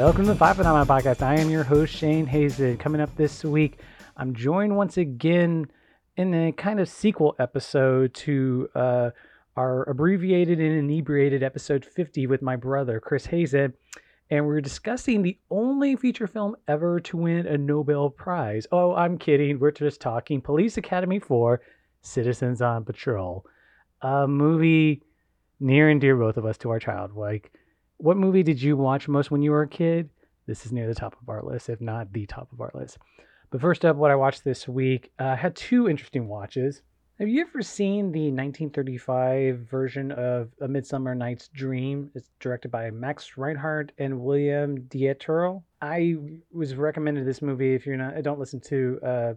Welcome to the Five Phenomena Podcast. I am your host, Shane Hazen. Coming up this week, I'm joined once again in a kind of sequel episode to uh, our abbreviated and inebriated episode 50 with my brother, Chris Hazen. And we're discussing the only feature film ever to win a Nobel Prize. Oh, I'm kidding. We're just talking Police Academy 4 Citizens on Patrol, a movie near and dear both of us to our child. Like, what movie did you watch most when you were a kid? This is near the top of our list, if not the top of our list. But first up, what I watched this week, uh, I had two interesting watches. Have you ever seen the 1935 version of A Midsummer Night's Dream? It's directed by Max Reinhardt and William Dieterle. I was recommended this movie. If you're not, don't listen to uh,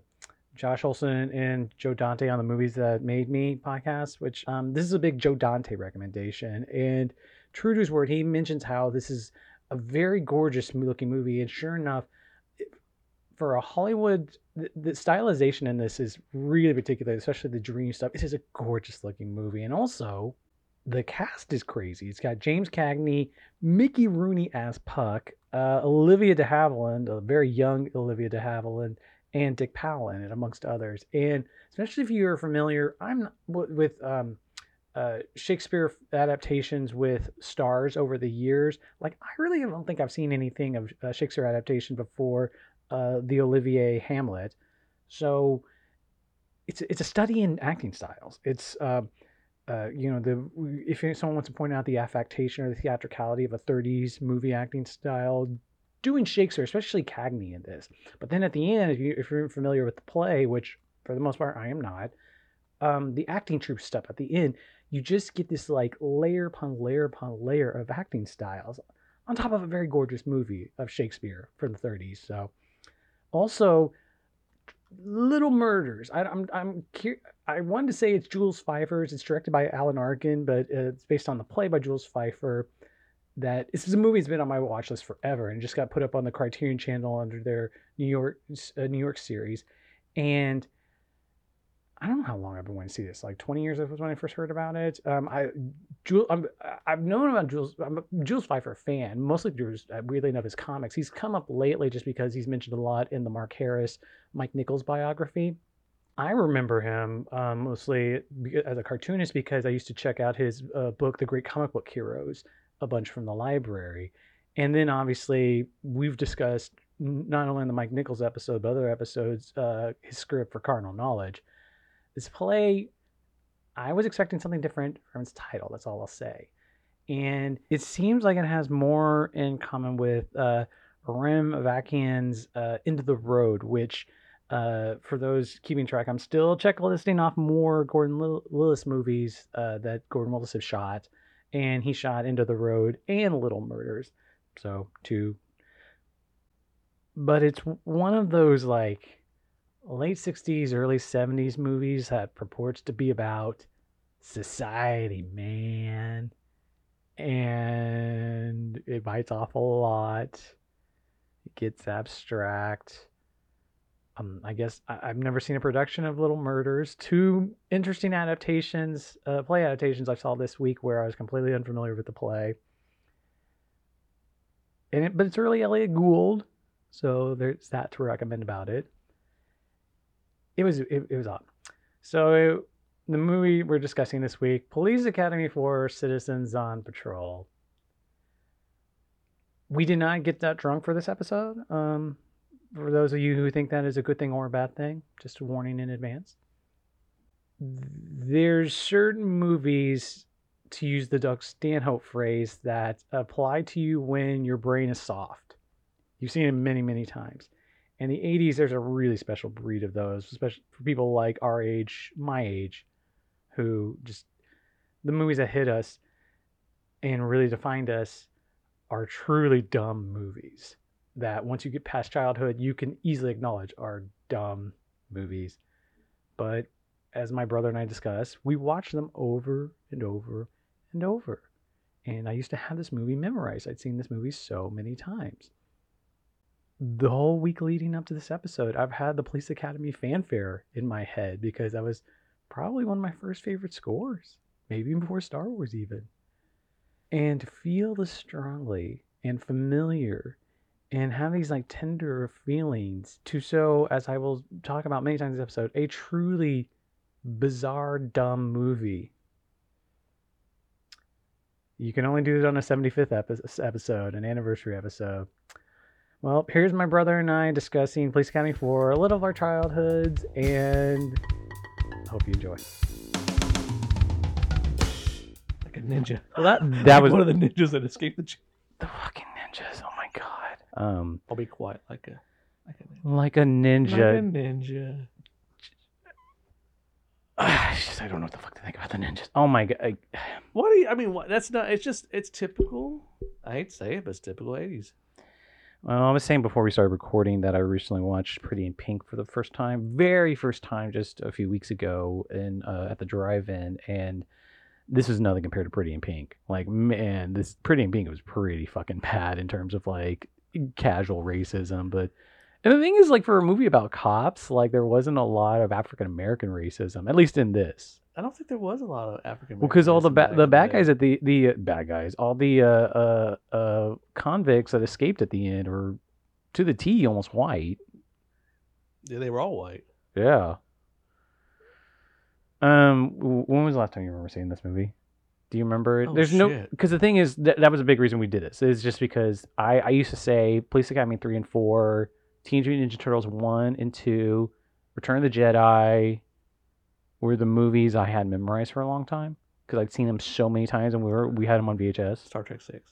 Josh Olson and Joe Dante on the Movies That Made Me podcast, which um, this is a big Joe Dante recommendation. And true to his word, he mentions how this is a very gorgeous looking movie. And sure enough, for a Hollywood, the, the stylization in this is really particular, especially the dream stuff. This is a gorgeous looking movie. And also, the cast is crazy. It's got James Cagney, Mickey Rooney as Puck, uh, Olivia de Havilland, a very young Olivia de Havilland, and Dick Powell in it, amongst others. And especially if you're familiar, I'm with um, uh, Shakespeare adaptations with stars over the years. Like I really don't think I've seen anything of a Shakespeare adaptation before uh, the Olivier Hamlet. So it's it's a study in acting styles. It's uh, uh, you know the if someone wants to point out the affectation or the theatricality of a 30s movie acting style doing Shakespeare, especially Cagney in this. But then at the end, if, you, if you're familiar with the play, which for the most part I am not, um, the acting troupe stuff at the end, you just get this like layer upon layer upon layer of acting styles on top of a very gorgeous movie of Shakespeare from the 30s. So, also, Little Murders. I, am I'm, I'm I wanted to say it's Jules Feiffer's. It's directed by Alan Arkin, but it's based on the play by Jules Feiffer that this is a movie that's been on my watch list forever and just got put up on the Criterion Channel under their New York uh, New York series, and I don't know how long I've been wanting to see this. Like 20 years was when I first heard about it. Um, I Jules, I'm, I've known about Jules. I'm a Jules Feiffer fan, mostly through uh, weirdly enough his comics. He's come up lately just because he's mentioned a lot in the Mark Harris, Mike Nichols biography. I remember him um, mostly as a cartoonist because I used to check out his uh, book, The Great Comic Book Heroes, a bunch from the library. And then obviously we've discussed not only in the Mike Nichols episode, but other episodes, uh, his script for Carnal Knowledge. This play, I was expecting something different from its title. That's all I'll say. And it seems like it has more in common with uh, Aram Avakian's uh, End of the Road, which, uh, for those keeping track, I'm still checklisting off more Gordon Willis movies uh, that Gordon Willis has shot and he shot End of the Road and Little Murders. So two. But it's one of those like late 60s, early 70s movies that purports to be about society, man. And it bites off a lot. It gets abstract um, I guess I, have never seen a production of Little Murders. Two interesting adaptations, uh, play adaptations I saw this week where I was completely unfamiliar with the play. And it, but it's early Elliott Gould, so there's that to recommend about it. It was it, it was odd. So it, the movie we're discussing this week, Police Academy 4 Citizens on Patrol. We did not get that drunk for this episode. Um, for those of you who think that is a good thing or a bad thing, just a warning in advance. There's certain movies, to use the Doug Stanhope phrase, that apply to you when your brain is soft. You've seen it many, many times. In the 80s, there's a really special breed of those, especially for people like our age, my age, who just the movies that hit us and really defined us are truly dumb movies that once you get past childhood, you can easily acknowledge are dumb movies. But as my brother and I discussed, we watch them over and over and over. And I used to have this movie memorized. I'd seen this movie so many times. The whole week leading up to this episode, I've had the Police Academy fanfare in my head because that was probably one of my first favorite scores, maybe even before Star Wars, even. And to feel the strongly and familiar and have these like tender feelings to so as I will talk about many times this episode, a truly bizarre, dumb movie. You can only do it on a 75th episode, an anniversary episode. Well, here's my brother and I discussing Police Academy 4, a little of our childhoods, and I hope you enjoy. Like a ninja. Well, that that was one of the ninjas that escaped the. The fucking ninjas. Oh my god. Um, I'll be quiet, like a, like a ninja. like a ninja. Like a ninja. It's just- I don't know what the fuck to think about the ninjas. Oh my god. I- What do you? I mean, what? That's not. It's just. It's typical. I hate to say it, but it's typical '80s. Well, I was saying before we started recording that I recently watched Pretty in Pink for the first time, very first time, just a few weeks ago, in uh, at the drive-in, and this is nothing compared to Pretty in Pink. Like, man, this Pretty in Pink was pretty fucking bad in terms of like casual racism, but. And the thing is, like, for a movie about cops, like, there wasn't a lot of African American racism, at least in this. I don't think there was a lot of African. Well, because all the ba- the bad guys at the the uh, bad guys, all the uh, uh uh convicts that escaped at the end were to the T almost white. Yeah, they were all white. Yeah. Um, when was the last time you remember seeing this movie? Do you remember it? Oh, There's no because the thing is that that was a big reason we did this. Is just because I I used to say Police Academy three and four, Teenage Mutant Ninja Turtles one and two, Return of the Jedi, were the movies I had memorized for a long time because I'd seen them so many times and we were we had them on VHS. Star Trek Six.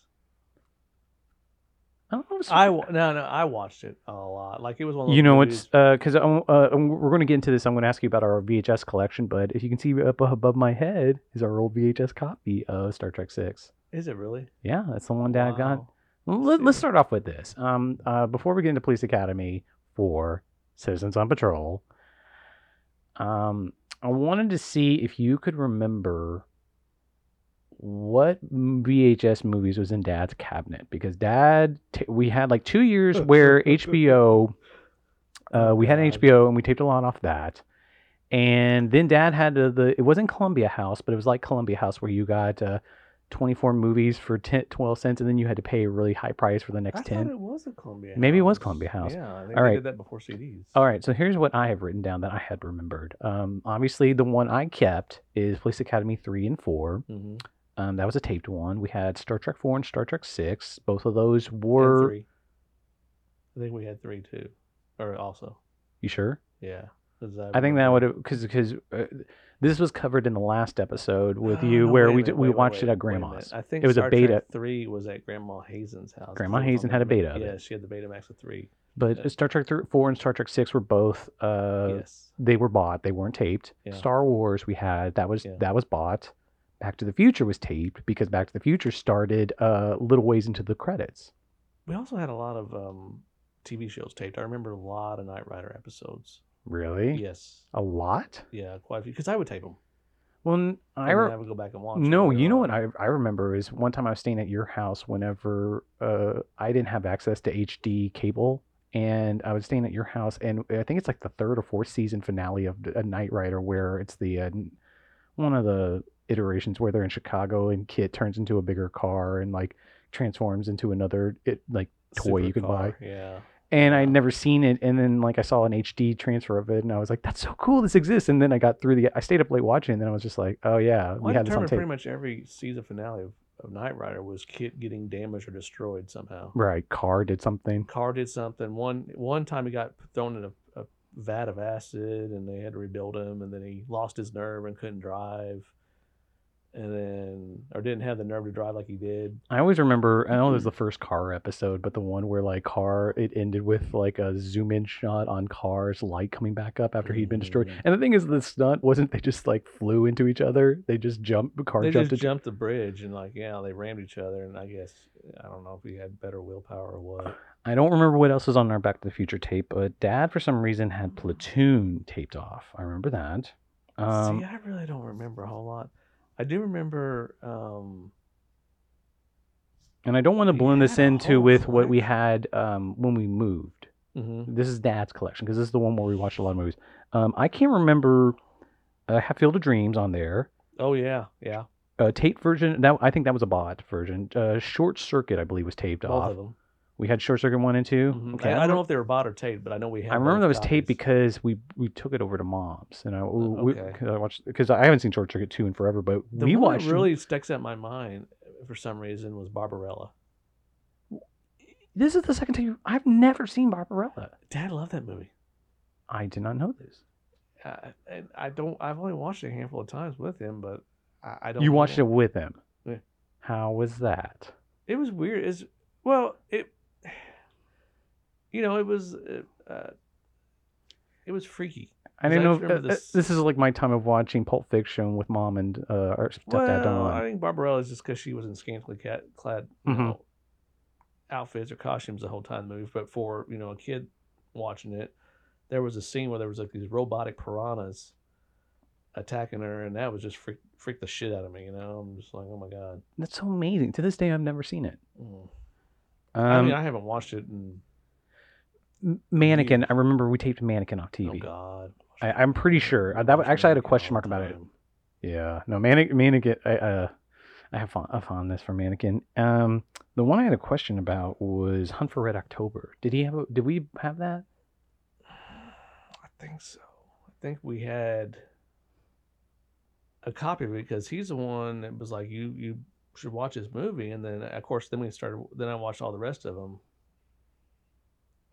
I don't know. It's- I no no I watched it a lot. Like it was one. Of those you know movies- what's because uh, uh, we're going to get into this. I'm going to ask you about our VHS collection, but if you can see up above my head is our old VHS copy of Star Trek Six. Is it really? Yeah, that's the one Dad got. Wow. Well, Let, let's start off with this. Um, uh, before we get into Police Academy 4 Citizens on Patrol, um, I wanted to see if you could remember what VHS movies was in Dad's cabinet because Dad, t- we had like two years where HBO, uh, we had an HBO and we taped a lot off that. And then Dad had the, the it wasn't Columbia House, but it was like Columbia House where you got uh, 24 movies for 10, 12 cents and then you had to pay a really high price for the I next thought 10. it was a Columbia. Maybe it was Columbia House. Yeah, I think All they did that before CDs. All right, so here's what I have written down that I had remembered. Um, obviously, the one I kept is Police Academy 3 and 4. Mm-hmm. Um, that was a taped one. We had Star Trek 4 and Star Trek 6. Both of those were. three. I think we had three too, or also You sure? yeah. 'cause I think that would have. Because because uh, this was covered in the last episode with No, you where we, d- we watched it at a. Grandma's. I think It was a Star Trek beta. Three was at Grandma Hazen's house. Grandma It Hazen had a beta of Yeah, she had the Betamax of three. But. Star Trek 3, 4 and Star Trek 6 were both. Uh, yes. They were bought. They weren't taped. Yeah. Star Wars we had that was Yeah. that was bought. Back to the Future was taped because Back to the Future started uh, little ways into the credits. We also had a lot of um, TV shows taped. I remember a lot of Knight Rider episodes. Really? Yes. A lot? Yeah, quite a few. Because I would tape them. Well, I, re- would go back and watch. no. You know what I I remember is one time I was staying at your house whenever uh, I didn't have access to HD cable. And I was staying at your house, and I think it's like the third or fourth season finale of a Knight Rider, where it's the uh, one of the iterations where they're in Chicago and KITT turns into a bigger car and like transforms into another it like toy you could buy. Yeah. And I'd never seen it. And then like I saw an HD transfer of it, and I was like, "That's so cool! This exists." And then I got through the. I stayed up late watching, and then I was just like, "Oh yeah, Well, we I had this on tape." pretty much every season finale of, of Knight Rider was KITT getting damaged or destroyed somehow. Right, car did something. Car did something. One one time he got thrown in a, a vat of acid, and they had to rebuild him. And then he lost his nerve and couldn't drive. And then, or didn't have the nerve to drive like he did. I always remember. I know it Mm-hmm. was the first car episode, but the one where like car it ended with like a zoom in shot on car's light coming back up after he'd been destroyed. Mhm. And the thing is, the stunt wasn't they just like flew into each other. They just jumped. The car They jumped. just jumped the bridge and like yeah, they rammed each other. And I guess I don't know if he had better willpower or what. I don't remember what else was on our Back to the Future tape, but Dad for some reason had Platoon taped off. I remember that. Um, See, I really don't remember a whole lot. I do remember. um And I don't want to blend this into with what we had um, when we moved. mhm. This is Dad's collection because this is the one where we watched a lot of movies. Um, I can't remember. I have Field of Dreams on there. Oh yeah, yeah, Uh, tape version. That I think that was a bot version. Uh, Short Circuit, I believe, was taped both off. of them. We had Short Circuit one and 2 Mhm. Okay, I, I don't know if they were bought or taped, but I know we had. I remember that was taped because we we took it over to mom's, and I we, okay. 'cause I watched because I haven't seen Short Circuit two in forever, but the we one watched that really sticks out in my mind uh, for some reason was Barbarella. This is the second time you, I've never seen Barbarella. Dad loved that movie. I did not know this. Uh, and I don't. I've only watched it a handful of times with him, but I, I don't. You watched it with him. Yeah. How was that? It was weird. Is well, it. You know, it was. Uh, uh, it was freaky. I didn't know. If, uh, uh, this- this is like my time of watching Pulp Fiction with mom and uh, our stepdad well. I think Barbarella is just because she was in scantily ca- clad, you Mhm. know, outfits or costumes the whole time the movie. But for you know a kid watching it, there was a scene where there was like these robotic piranhas attacking her, and that was just freak, freaked the shit out of me. You know, I'm just like, oh my god. That's so amazing. To this day, I've never seen it. Mm. Um, I mean, I haven't watched it in Mannequin. I remember we taped Mannequin off TV. oh god. I, I'm pretty sure that was, actually I had a question mark about it. Yeah, no, Mannequin. Mannequin I, uh, I have fond, a fondness for Mannequin. Um, the one I had a question about was Hunt for Red October. Did he have? A, did we have that? I think so. I think we had a copy of it because he's the one that was like, "You you should watch this movie," and then of course then we started. Then I watched all the rest of them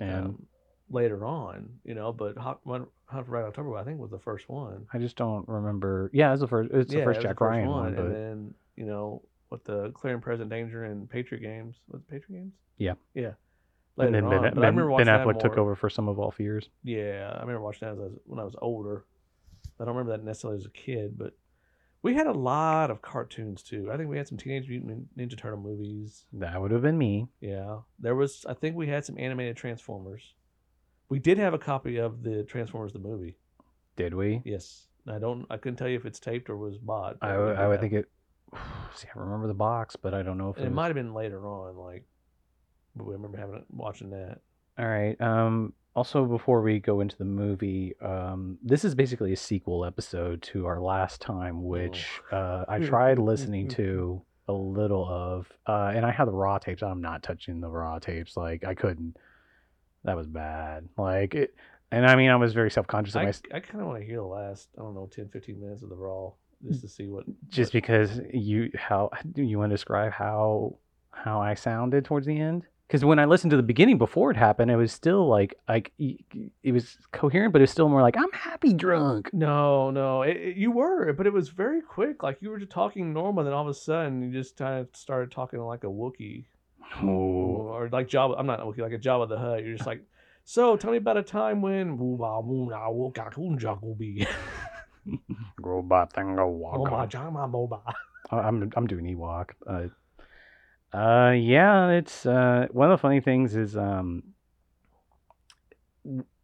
And um, later on, you know. But Hot Hunt for Red October, I think, was the first one. I just don't remember. Yeah, it was the first. It's the first it Jack Ryan one, one, and then you know with the Clear and Present Danger and Patriot Games. Was it Patriot Games? Yeah. yeah. and then Ben, but ben, ben Affleck took over for Sum of All Fears. Yeah, I remember watching that as I was, when I was older. I don't remember that necessarily as a kid, but we had a lot of cartoons too. I think we had some Teenage Mutant Ninja Turtle movies. That would have been me. Yeah, there was. I think we had some animated Transformers. We did have a copy of the Transformers the movie. Did we? Yes, I don't. I couldn't tell you if it's taped or was bought. I, would- I would think it. See, I remember the box, but I don't know if it, it might have been later on. Like, but we remember having watching that. All right. Um, also, before we go into the movie, um, this is basically a sequel episode to our last time, which uh, I tried listening to a little of, uh, and I had the raw tapes. I'm not touching the raw tapes. Like I couldn't. That was bad. Like it, and I mean, I was very self conscious of I, my I kind of want to hear the last. I don't know, 10, 15 minutes of the raw just to see what. just what- because you how do you want to describe how how I sounded towards the end? Because when I listened to the beginning before it happened, it was still like like y- y- it was coherent, but it was still more like I'm happy drunk. No, no, it, it- you were, but it was very quick. Like you were just talking normal, then all of a sudden you just kind of started talking like a Wookiee, Oh, or like Jabba. I'm not a Wookiee, like a Jabba the Hutt. You're just like, so tell me about a time when. robot thing go Oh walk. my on. Jama Boba. I- I'm I'm doing Ewok. Uh, uh, yeah, it's uh one of the funny things is um,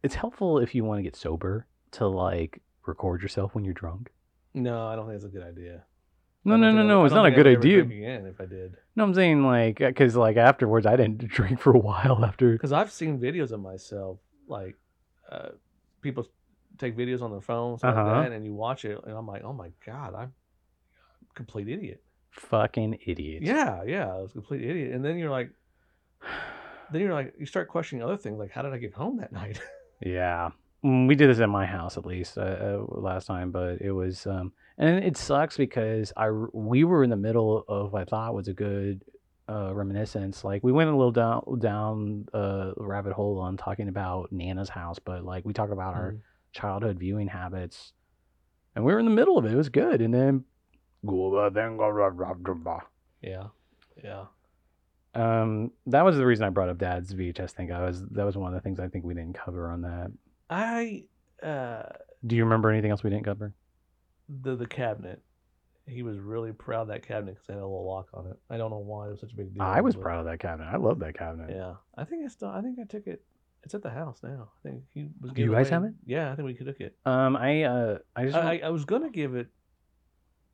it's helpful if you want to get sober to like record yourself when you're drunk. No, I don't think it's a good idea. No, no, no, I no. It's don't a good idea. Again, if I did, No, I'm saying like, because like afterwards, I didn't drink for a while after. because I've seen videos of myself, like uh, people take videos on their phones Uh-huh. like that, and you watch it, and I'm like, oh my god, I'm a complete idiot. Fucking idiot. Yeah, yeah, I was a complete idiot. And then you're like, then you're like, you start questioning other things, like how did I get home that night? Yeah. Mm, We did this at my house at least uh, uh, last time, but it was, um, and it sucks because I we were in the middle of what I thought was a good uh, reminiscence. Like we went a little down down uh, rabbit hole on talking about Nana's house, but like we talked about our Mhm. childhood viewing habits, and we were in the middle of it. It was good, and then yeah, yeah. um, that was the reason I brought up Dad's VHS thing. I was that was one of the things I think we didn't cover on that. I uh, Do you remember anything else we didn't cover? the the cabinet. He was really proud of that cabinet because it had a little lock on it. I don't know why it was such a big deal. I was but- proud of that cabinet. I love that cabinet. Yeah, I think I still. I think I took it. It's at the house now. I think he was. Do you giving guys away- have it? Yeah, I think we could took it. Um, I uh, I just I, I, I was gonna give it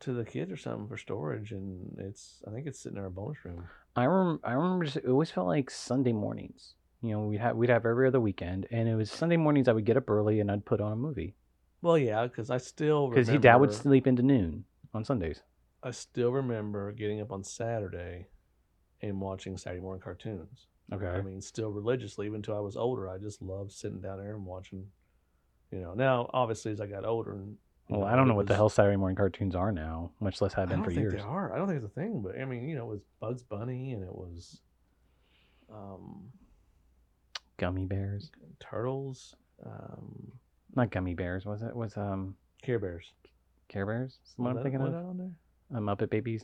to the kids or something for storage, and it's. I think it's sitting in our bonus room. I rem- I remember just, it always felt like Sunday mornings. You know, we'd have we'd have every other weekend, and it was Sunday mornings. I would get up early and I'd put on a movie Well, yeah, because I still because he dad would sleep into noon on Sundays. I still remember getting up on Saturday and watching Saturday morning cartoons. Okay. I mean, still religiously, even until I was older. I just loved sitting down there and watching. You know, now obviously as I got older and. Well, I don't know what the hell Saturday morning cartoons are now, much less have I been don't for think years. they are. I don't think it's a thing, but I mean, you know, it was Bugs Bunny and it was, um, Gummy bears, Turtles, um, not gummy bears. Was it? it Was um Care Bears. Care Bears? Is one I'm thinking was of? that on there? Uh, Muppet Babies.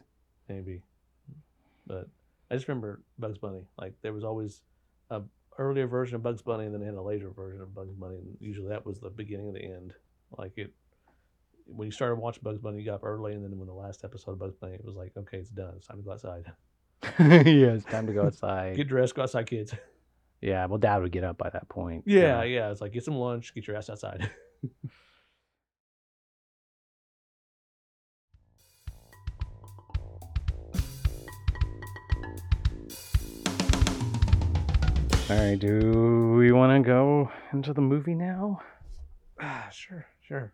maybe. But I just remember Bugs Bunny. Like there was always a earlier version of Bugs Bunny, and then they had a later version of Bugs Bunny. And usually that was the beginning of the end. Like it, when you started watching Bugs Bunny, you got up early, and then when the last episode of Bugs Bunny, it was like, okay, it's done. It's time to go outside. yeah, it's time to go outside. Get dressed, go outside, kids. yeah, well, Dad would get up by that point. Yeah, yeah. It's like get some lunch, get your ass outside. All right, do we want to go into the movie now? ah, sure, sure.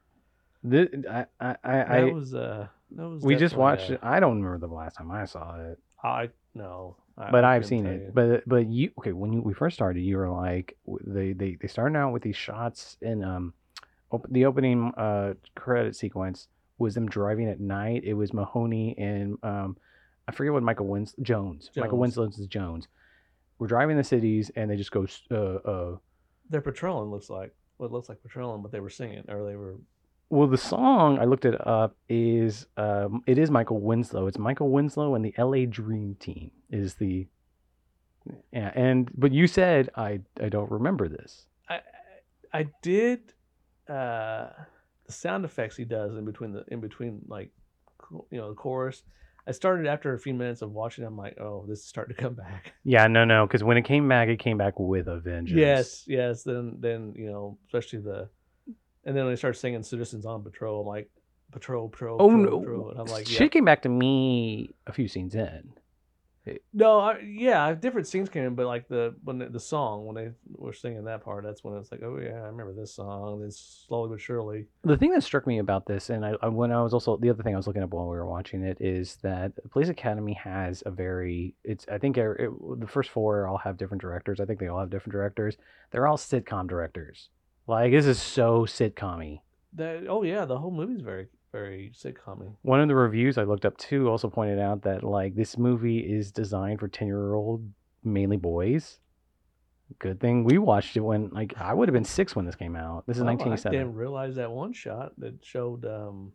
This, I, I, I, That was uh, that was. we just watched it. I don't remember the last time I saw it, I no, I- but I I've seen it. you. But but you okay? When you, we first started, you were like they they they started out with these shots in um, op- the opening uh credit sequence was them driving at night. It was Mahoney and um, I forget what Michael Wins Jones. Michael Jones. Winslow's is Jones. We're driving the cities, and they just go uh uh they're patrolling. Looks like what looks like patrolling, but they were singing or they were. Well, the song I looked it up is um, it is Michael Winslow. It's Michael Winslow and the L.A. Dream Team is the yeah. And but you said I I don't remember this. I I did uh the sound effects he does in between the in between like you know the chorus. I started after a few minutes of watching. I'm like, oh, this is starting to come back. Yeah, no, no, because when it came back, it came back with a vengeance. Yes, yes. Then then you know, especially the, and then when they start singing "Citizens on Patrol," I'm like, "Patrol, patrol, Oh patrol, no! patrol," and I'm like, yeah. came back to me a few scenes in. No, I, yeah, different scenes came in, but like the when the, the song when they were singing that part, that's when it's like, oh yeah, I remember this song. Then slowly but surely, The thing that struck me about this, and I, I when I was also the other thing I was looking up while we were watching it is that Police Academy has a very it's I think er, it, the first four all have different directors. I think they all have different directors. They're all sitcom directors. Like this is so sitcom-y. that oh yeah, the whole movie's very very sitcom One of the reviews I looked up too also pointed out that like this movie is designed for ten year old mainly boys. Good thing we watched it when like I would have been six when this came out. This is Oh, I didn't realize that one shot that showed um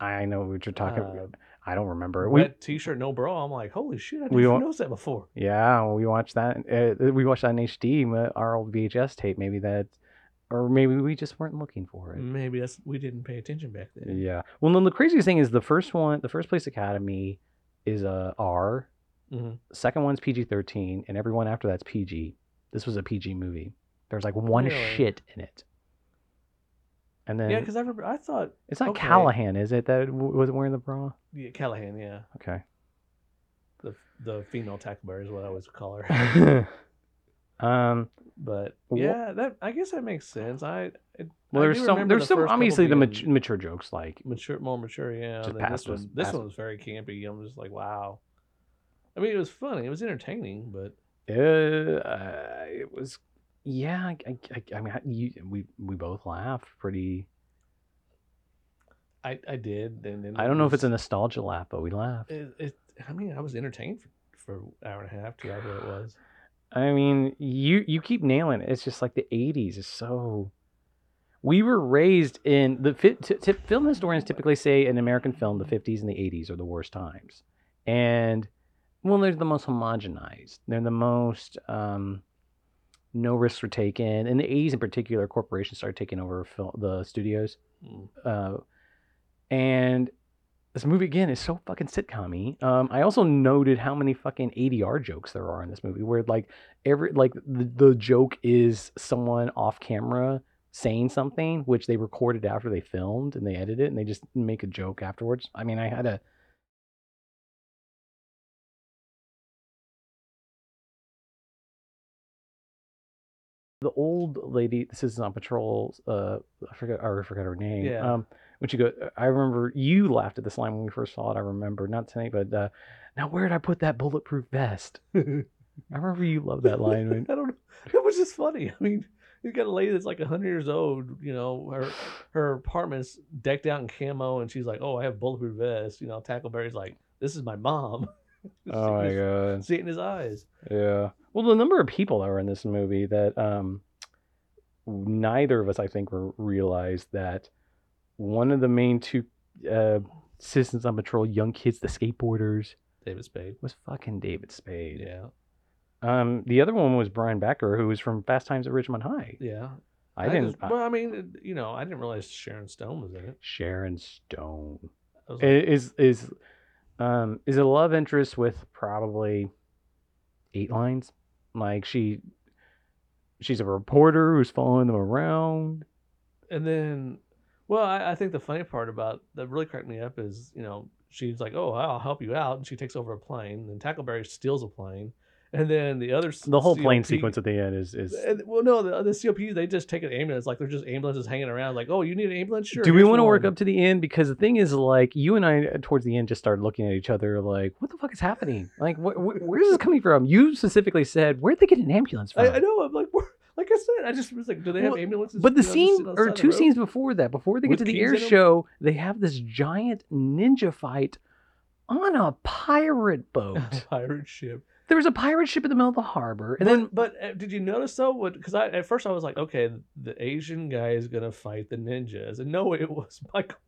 I know what you're talking. uh, I don't remember. We t-shirt no bra. I'm like, holy shit, I We didn't won't- notice that before. Yeah, we watched that. Uh, we watched that in HD, our old VHS tape. Maybe that, or maybe we just weren't looking for it. Maybe that's we didn't pay attention back then. Yeah. Well, no, the craziest thing is the first one, the first Police Academy, is a R. hmm Second one's PG thirteen, and everyone after that's PG. This was a PG movie. There's like one Really? shit in it. And then Yeah, because I remember I thought it's not okay. Callahan, is it? That wasn't wearing the bra. yeah, Callahan, yeah, Okay. the the female tackleberry is what I always call her. um. But yeah, that I guess that makes sense. I it, Well, I there's do some. remember There's the some. first couple Obviously, the being mat- mature jokes like mature, more mature. Yeah, Just and this past one, this past- one was very campy. I'm just like, wow. I mean, it was funny. It was entertaining, but Uh, uh, it was, yeah. I, I, I- I mean, I- you, we we both laughed pretty. I I did. And then I don't know if it's a nostalgia laugh, but we laughed. It, it, I mean, I was entertained for, for an hour and a half, two hours, what it was. I mean, you you keep nailing it. It's just like the '80s is so. We were raised in the fi- t- t- film historians typically say in American film the 50s and the 80s are the worst times, and well, they're the most homogenized. They're the most um, no risks were taken. In the 80s, in particular, corporations started taking over film, the studios. Mm. uh, and this movie again is so fucking sitcom-y. Um, I also noted how many fucking ADR jokes there are in this movie, where like every like the, the joke is someone off camera saying something, which they recorded after they filmed and they edit it, and they just make a joke afterwards. I mean, I had a the old lady this is on patrol uh i forget i forgot her name Yeah. um when you go i remember you laughed at this line when we first saw it i remember not tonight but uh now where did i put that bulletproof vest I remember you loved that line. When, I don't know. It was just funny. I mean, you got a lady that's like hundred years old. You know, her her apartment's decked out in camo, and she's like, "Oh, I have bulletproof vest." You know, Tackleberry's like, "This is my mom." oh my god. See it in his eyes. Yeah. Well, the number of people that were in this movie that um, neither of us, I think, were realized that one of the main two uh, citizens on patrol, young kids, the skateboarders, David Spade. was fucking David Spade. Yeah. Um, the other one was Brian Backer, who was from Fast Times at Ridgemont High. Yeah. I didn't. just- well, I mean, it- you know, I didn't realize Sharon Stone was in it. Sharon Stone I was like, is is um is a love interest with probably eight lines. Like she, she's a reporter who's following them around. and then, well, I, I think the funny part about that really cracked me up is, you know, she's like, "Oh, I'll help you out," and she takes over a plane. And Tackleberry steals a plane, and then the other The whole plane sequence at the end is is. And, well, no, the, the COP they just take an ambulance, like they're just ambulances hanging around. Like, oh, you need an ambulance? Sure. Do we want to work up to the end? Because the thing is, like, you and I uh, towards the end just started looking at each other, like, what the fuck is happening? Like, wh- wh- where's this coming from? You specifically said, where'd they get an ambulance from? I, I know. I'm like, like I just was like, do they have Well, ambulances? But the you know, just scene, the or side of the two scenes before that, before they get to the air show, they have this giant ninja fight on a pirate boat. pirate ship. there was a pirate ship in the middle of the harbor, and but, then but uh, did you notice though? What? Because I at first I was like, okay, the Asian guy is gonna fight the ninjas, and no, it was Michael.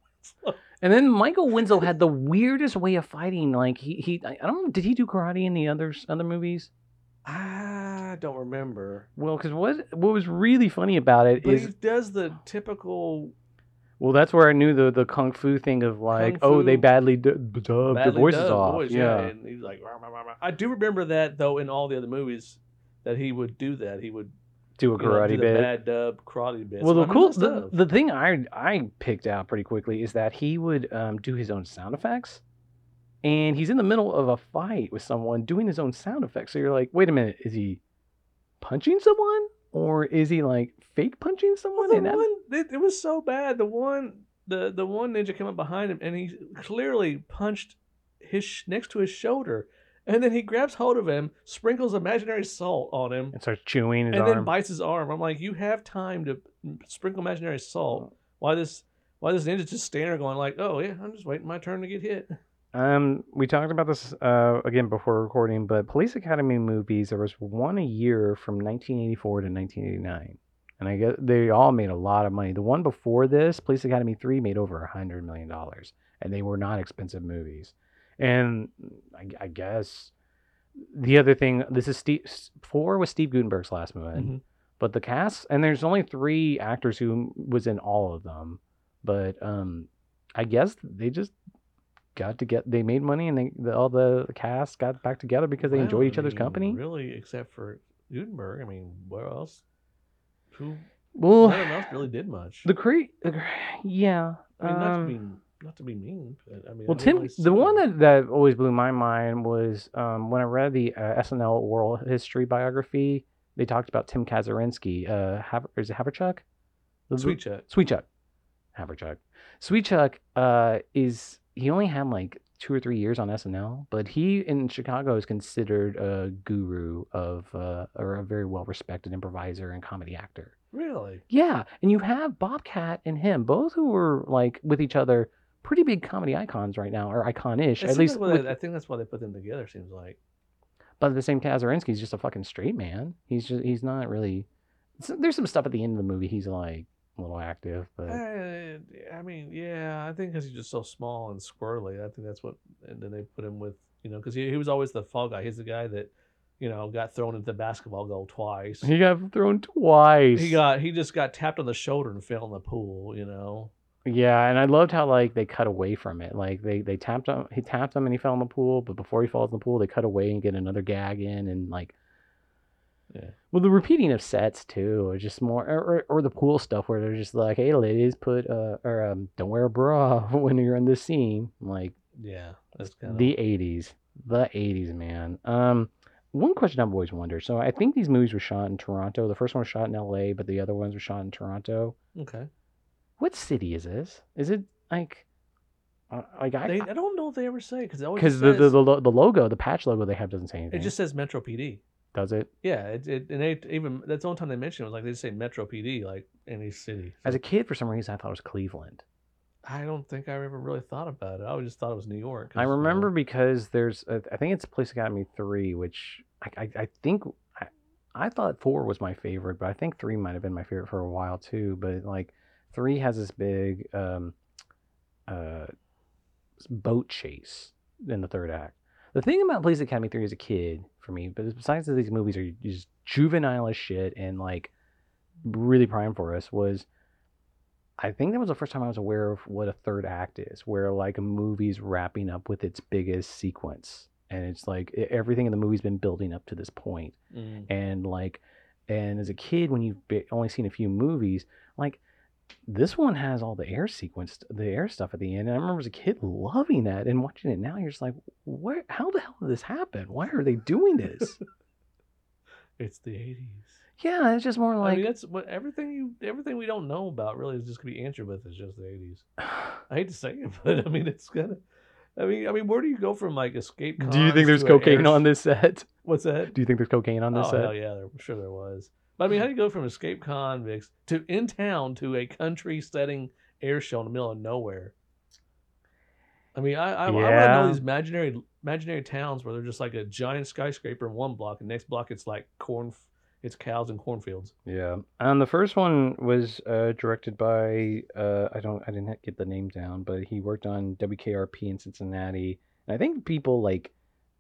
Winslow. and then Michael Winslow had the weirdest way of fighting. Like he he, I I don't know, did he do karate in the others other movies? I don't remember. Well, because what what was really funny about it But is he does the typical well, that's where I knew the the kung fu thing of like, Kung oh, they badly du- dubbed their voices dubbed off. voice, yeah. and he's like, "Rah, rah, rah, rah." I do remember that though in all the other movies that he would do that. He would do a you know, karate do the bit. bad dub karate bit. Well, the cool the, the thing I I picked out pretty quickly is that he would um, do his own sound effects, and he's in the middle of a fight with someone doing his own sound effects. So you're like, wait a minute, is he punching someone or is he like fake punching someone? Well, And the that- one it, it was so bad. The one the the one ninja came up behind him and he clearly punched his sh- next to his shoulder, and then he grabs hold of him, sprinkles imaginary salt on him, and starts chewing his and arm. then bites his arm. I'm like, you have time to sprinkle imaginary salt. Oh. Why this? Why this ninja just standing there going like, oh yeah, I'm just waiting my turn to get hit. Um, we talked about this uh, again before recording, but Police Academy movies there was one a year from 1984 to 1989, and I guess they all made a lot of money. The one before this, Police Academy three, made over a hundred million dollars, and they were not expensive movies. And I, I guess the other thing, this is Steve four was Steve Guttenberg's last movie, Mhm. but the cast and there's only three actors who was in all of them, but um, I guess they just got to get they made money and they the, all the, cast got back together because they Well, enjoyed each I other's mean, company. Really, except for Guttenberg. I mean, where else? Who? Well, None else really did much. the great, yeah. I mean, not um, to be not to be mean, but I mean, Well, I Tim, really the one that, that always blew my mind was um, when I read the uh, SNL oral history biography. They talked about Tim Kazurinsky. Uh, Hav- is it Haverchuck? Sweet Chat. Sweet Chuck. Haverchuck. Sweet Chuck uh, is he only had like two or three years on SNL, but he in Chicago is considered a guru of uh, or a very well respected improviser and comedy actor. Really? Yeah, and you have Bobcat and him, both who were like with each other, pretty big comedy icons right now, or iconish It at least. with- they- I think that's why they put them together. Seems like. but the same Kazurinsky's just a fucking straight man. He's just he's not really. there's some stuff at the end of the movie. He's like a little active, but Uh, I mean, yeah, I think because he's just so small and squirrely. I think that's what. And then they put him with you know because he, he was always the fall guy. He's the guy that you know got thrown into the basketball goal twice. he got thrown twice. He got he just got tapped on the shoulder and fell in the pool. You know. Yeah, and I loved how like they cut away from it. Like they they tapped him, he tapped him, and he fell in the pool. But before he falls in the pool, they cut away and get another gag in, and like, Yeah. well, the repeating of sets too, or just more, or, or, or the pool stuff where they're just like, hey, ladies, put uh or um, don't wear a bra when you're in this scene. Like Yeah, that's kind of the '80s, the '80s, man. Um, one question I've always wondered. So I think these movies were shot in Toronto. The first one was shot in L.A., but the other ones were shot in Toronto. okay. What city is this? Is it like, uh, like I? They, I don't know if they ever say because because the, the, the the logo, the patch logo they have doesn't say anything. it just says Metro PD. Does it? Yeah, it, it and they even that's the only time they mentioned it was like they just say Metro PD, like any city. As a kid, for some reason, I thought it was Cleveland. I don't think I ever really thought about it. I just thought it was New York. I you know, remember because there's, a, I think it's Police Academy three, which I, I, I think I, I thought four was my favorite, but I think three might have been my favorite for a while too. But like three has this big um, uh, boat chase in the third act. The thing about Police Academy three as a kid for me, but besides that these movies are just juvenile as shit and like really prime for us was. I think that was the first time I was aware of what a third act is, where like a movie's wrapping up with its biggest sequence, and it's like everything in the movie's been building up to this point, mm, and like, and as a kid, when you've only seen a few movies, like this one has all the air sequence, the air stuff at the end, and I remember as a kid loving that, and watching it now, you're just like, where? How the hell did this happen? Why are they doing this? it's the eighties. yeah, it's just more like I mean, that's what everything you everything we don't know about really is just gonna be answered with is just the eighties. I hate to say it, but I mean it's gonna. I mean, I mean, where do you go from like escape? Do you think there's cocaine air- on this set? What's that? Do you think there's cocaine on this oh set? Oh yeah, there, I'm sure there was. But I mean, how do you go from escape convicts to in town to a country setting air show in the middle of nowhere? I mean, I I, I want to know these imaginary imaginary towns where they're just like a giant skyscraper in one block, and next block it's like corn, it's cows and cornfields. Yeah. And the first one was uh, directed by uh, I don't I didn't get the name down, but he worked on WKRP in Cincinnati. And I think people like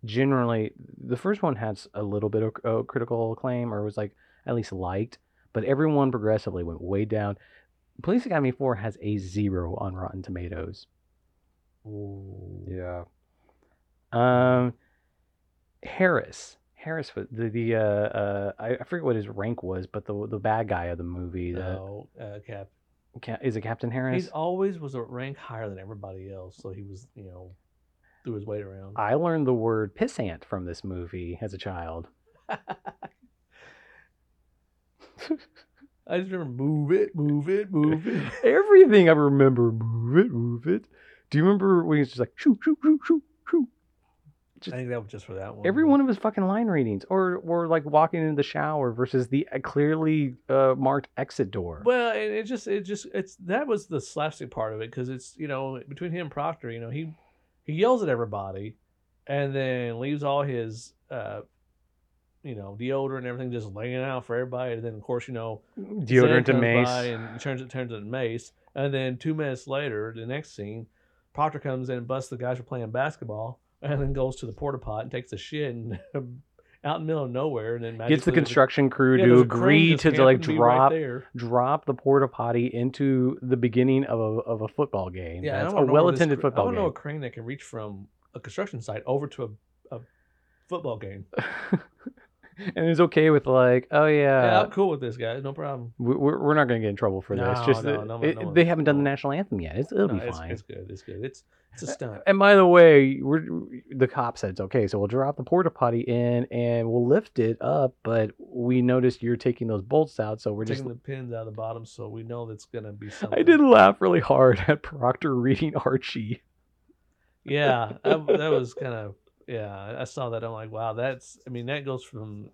generally the first one has a little bit of uh, critical acclaim or was like at least liked, but everyone progressively went way down. Police Academy 4 has a 0 on Rotten Tomatoes. Ooh. Yeah. Um Harris. Harris was the the uh uh I, I forget what his rank was, but the the bad guy of the movie. The, No, uh, Cap. Ca- is it Captain Harris? He always was a rank higher than everybody else, so he was, you know, threw his weight around. I learned the word pissant from this movie as a child. I just remember move it, move it, move it. Everything I remember, move it, move it. Do you remember when he's just like shoo shoo shoo shoo shoo? I think that was just for that one. Every one of his fucking line readings, or or like walking into the shower versus the uh, clearly uh, marked exit door. Well, it, it just, it just, it's that was the slapstick part of it because it's you know between him and Proctor, you know he he yells at everybody, and then leaves all his uh, you know deodorant and everything just laying out for everybody, and then of course you know mm, Deodorant Zed and mace. and he turns it turns it to mace, and then two minutes later, the next scene, Proctor comes in and busts the guys for playing basketball, and then goes to the porta pot and takes a shit and out in the middle of nowhere, and then Gets the magically there's a- construction crew yeah, to there's a crane agree to, to like to be right drop drop the porta potty into the beginning of a of a football game. Yeah, That's I a well attended cr- I don't know a crane that can reach from a construction site over to a, a football game. and it's okay with like, oh yeah, yeah, I'm cool with this, guys. No problem. we- we're, we're not gonna get in trouble for this. No, Just no, that no, it- no, they haven't done the no. national anthem yet. It's, it'll No, be it's, fine. it's good. It's good. It's it's a stunt. And by the way, we're the cop said it's okay, so we'll drop the porta potty in and we'll lift it up. But we noticed you're taking those bolts out, so we're We're just. taking the pins out of the bottom, so we know that's gonna be something. I did laugh really hard at Proctor reading Archie. Yeah, that, that was kind of yeah. I saw that. I'm like, wow, that's. I mean, that goes from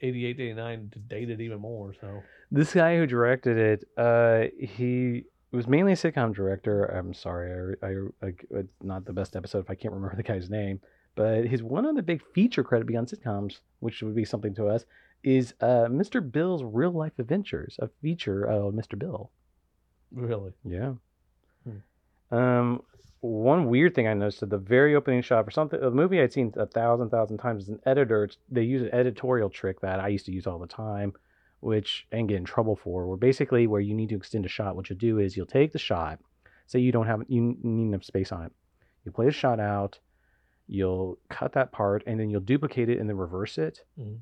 88 to 89 to dated even more. So This guy who directed it, uh, he was mainly a sitcom director. I'm sorry, I, I, I, it's not the best episode if I can't remember the guy's name. But his one other big feature credit beyond sitcoms, which would be something to us, is uh, Mr. Bill's Real Life Adventures, a feature of Mr. Bill. really, Yeah. Um, one weird thing I noticed at the very opening shot for something, a movie I'd seen a thousand, thousand times as an editor, they use an editorial trick that I used to use all the time, which and get in trouble for, where basically where you need to extend a shot, what you'll do is you'll take the shot, say you don't have, you need enough space on it. You play the shot out, you'll cut that part, and then you'll duplicate it and then reverse it. Mhm.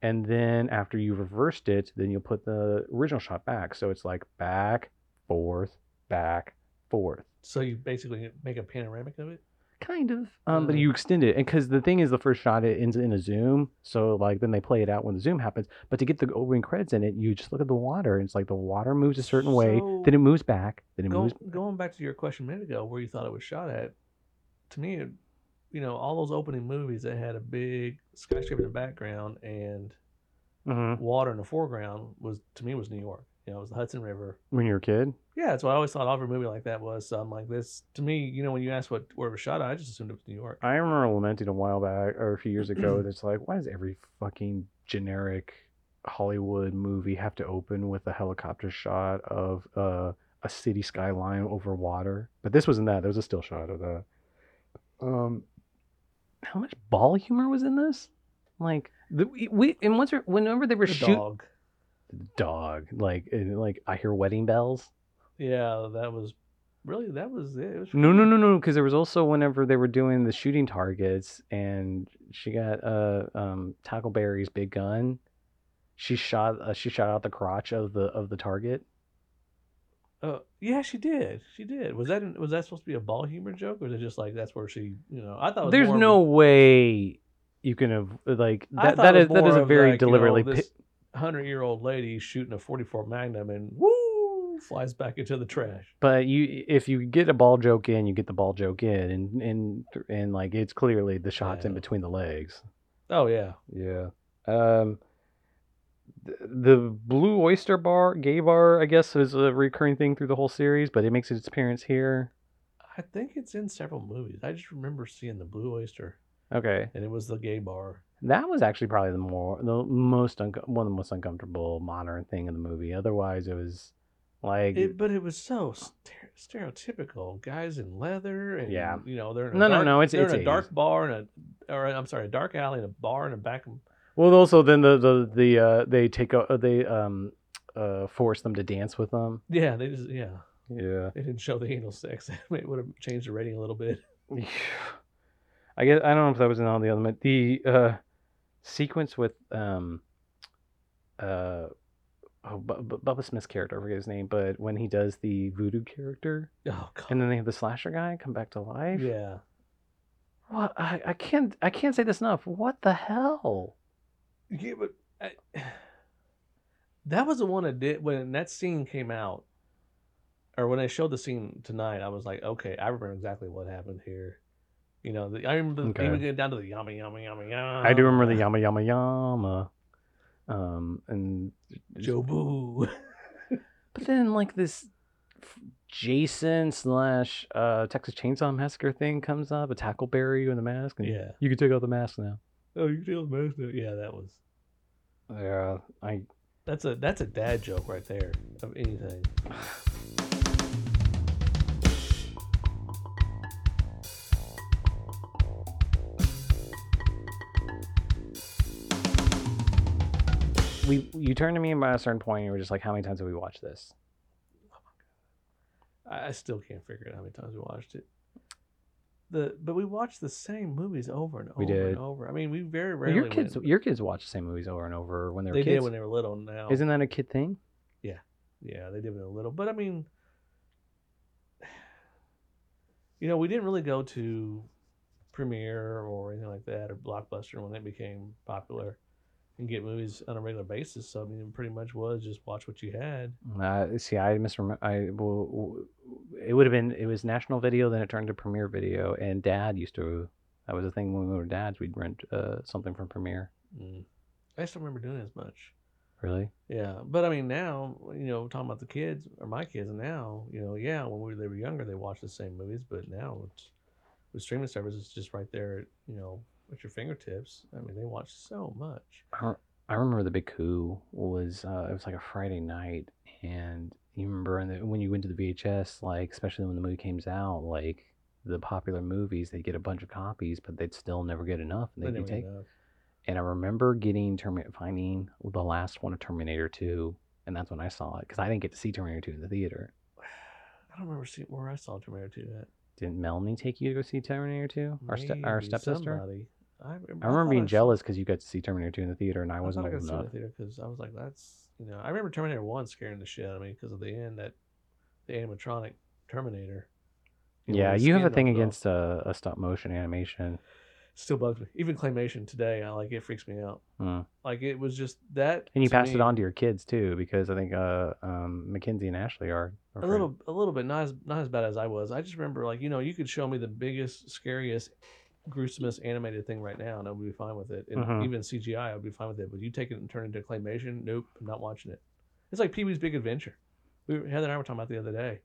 And then after you've reversed it, then you'll put the original shot back. So it's like back, forth, back, forth. So you basically make a panoramic of it. Kind of. Um, but Mm. you extend it. And because the thing is, the first shot, it ends in a zoom. So, like, then they play it out when the zoom happens. But to get the opening credits in it, you just look at the water. And it's like the water moves a certain way, So- then it moves back, then it Go, moves. going back to your question a minute ago, where you thought it was shot at, to me, it, you know, all those opening movies that had a big skyscraper in the background and hmm water in the foreground was to me was New York. You know, it was the Hudson River. When you were a kid, Yeah, that's what I always thought every movie like that was. So I'm like, this to me, you know, when you asked what where it was shot, I just assumed it was New York. I remember lamenting a while back or a few years ago. That's like, why does every fucking generic Hollywood movie have to open with a helicopter shot of uh, a city skyline over water? But this wasn't that. There was a still shot of that. Um, how much ball humor was in this? Like the we- we and once whenever they were The shooting dog. like and, like I hear wedding bells. Yeah, that was really that was it. it was No, no, no, no. Because there was also whenever they were doing the shooting targets, and she got uh um Tackleberry's big gun. She shot uh, she shot out the crotch of the of the target. Uh, yeah, she did. She did. Was that was that supposed to be a ball humor joke, or was it just like that's where she, you know? I thought There's of no way you can have like that. That is that is a very like, you know, deliberately. this hundred year old lady shooting a 44 Magnum and woo flies back into the trash. but you, if you get a ball joke in, you get the ball joke in, and and and like it's clearly the shots in between the legs. Oh yeah, Yeah. Um, the Blue Oyster Bar, gay bar, I guess, is a recurring thing through the whole series, but it makes its appearance here. I think it's in several movies. I just remember seeing the Blue Oyster, Okay, and it was the gay bar. that was actually probably the more, the most, unco- one of the most uncomfortable modern thing in the movie. Otherwise, it was like, It, but it was so stere- stereotypical. Guys in leather, and Yeah. you know they're in a No, no, dark, no, it's- they're it's in a 80s. dark bar and a, or I'm sorry, a dark alley and a bar in a back. of- well, also then the the the uh, they take o- they um uh force them to dance with them. Yeah, they just yeah Yeah. they didn't show the anal sex. it would have changed the rating a little bit. I guess I don't know if that was in all the other the uh sequence with um uh oh Bu- Bu- Bubba Smith's character, I forget his name, but when he does the voodoo character Oh god. and then they have the slasher guy come back to life. yeah. What I, I can't I can't say this enough. What the hell? Yeah, but I, that was the one that did when that scene came out, or when I showed the scene tonight. I was like, okay, I remember exactly what happened here. You know, the, I remember Okay. even getting down to the yama yama yama yama. I do remember the yama yama yama. Um and Jobu. But then like this Jason slash uh Texas Chainsaw Massacre thing comes up, a tackle Tackleberry in the mask, and Yeah. you can take out the mask now. oh, you feel the mask now. Yeah, that was. Yeah, I That's a that's a dad joke right there of anything. we you turned to me by a certain point, and you were just like, "How many times have we watched this?" I, I still can't figure out how many times we watched it. The but we watched the same movies over and over We did. and over. I mean, we very Well, rarely. your kids, went- your kids watch the same movies over and over when they were they kids. did when they were little. Now, Isn't that a kid thing? yeah, Yeah, they did when they were little. But I mean, you know, we didn't really go to premiere or anything like that or blockbuster when they became popular and get movies on a regular basis. So I mean, it pretty much was just watch what you had. Uh, see, I misremember. I well, it would have been it was National Video, then it turned to Premiere Video, and Dad used to. That was the thing when we were dads. We'd rent uh, something from Premiere. Mm. I just don't remember doing it as much. Really? Yeah, but I mean now, you know, talking about the kids or my kids now, you know, yeah, when we, they were younger, they watched the same movies, but now it's with streaming services, it's just right there, you know, at your fingertips. I mean, they watch so much. I I remember the big coup was uh, it was like a Friday night, and you remember in the, when you went to the VHS, like especially when the movie came out, like the popular movies, they'd get a bunch of copies, but they'd still never get enough, and They they'd never take. enough. And I remember getting Terminator, finding the last one of Terminator Two, and that's when I saw it because I didn't get to see Terminator Two in the theater. I don't remember where I saw Terminator 2 at. Didn't Melanie take you to go see Terminator Two? Our ste- our stepsister. somebody. I remember, I remember being jealous because you got to see Terminator Two in the theater, and I I wasn't old to see it in enough. the theater because I was like, that's you know, I remember Terminator One scaring the shit out of me because of the end that the animatronic Terminator. you know, Yeah, you have a thing against uh, a stop motion animation. Still bugs me. Even claymation today, I like it freaks me out. Hmm. Like it was just that. And you to passed it on to your kids too, because I think uh, um, Mackenzie and Ashley are. are a friends. little, a little bit not as not as bad as I was. I just remember like you know you could show me the biggest, scariest gruesomest animated thing right now, and I would be fine with it. And Mhm. even CGI, I would be fine with it. But you take it and turn it into claymation, nope, I'm not watching it. It's like Pee Wee's Big Adventure. We were, Heather and I were talking about the other day.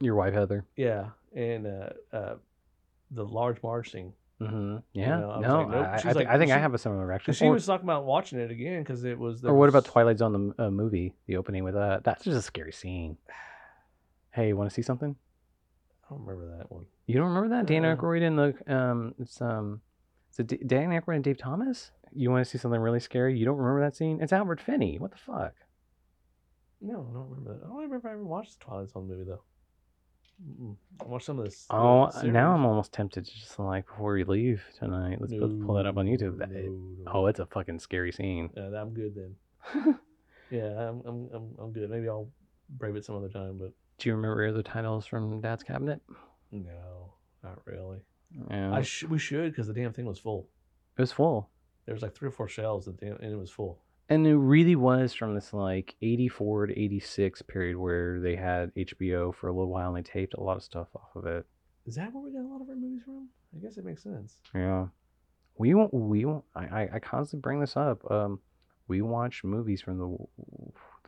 Your wife Heather. Yeah, and uh, uh, the large Marge scene. Mm-hmm. Yeah. know, I was no, like, nope. I, I She's think like- I think I she- have a similar reaction. She Or- was talking about watching it again because it was. there Or what about was- Twilight Zone the uh, movie, the opening with that? That's just a scary scene. Hey, you want to see something? I don't remember that one. You don't remember that Dan. Aykroyd and the um, it's um, is it D- Dan Aykroyd and Dave Thomas? You want to see something really scary? You don't remember that scene? It's Albert Finney. What the fuck? No, I don't remember that. I don't remember if I ever watched the Twilight Zone movie though. Mm-mm. I watched some of this. Oh, uh, now I'm almost tempted to just like before we leave tonight. Let's, let's pull that up on YouTube. That- no, Oh, it's a fucking scary scene. Yeah, I'm good then. Yeah, I'm, I'm, I'm, I'm good. Maybe I'll brave it some other time, but Do you remember the titles from Dad's Cabinet? no, not really. Yeah, I sh- we should because the damn thing was full. it was full. There was like three or four shelves damn, and it was full. And it really was from this like 84 to 86 period where they had HBO for a little while and they taped a lot of stuff off of it. Is that where we got a lot of our movies from? I guess it makes sense. Yeah. We won't, we won't, I, I, I constantly bring this up. Um, we watch movies from the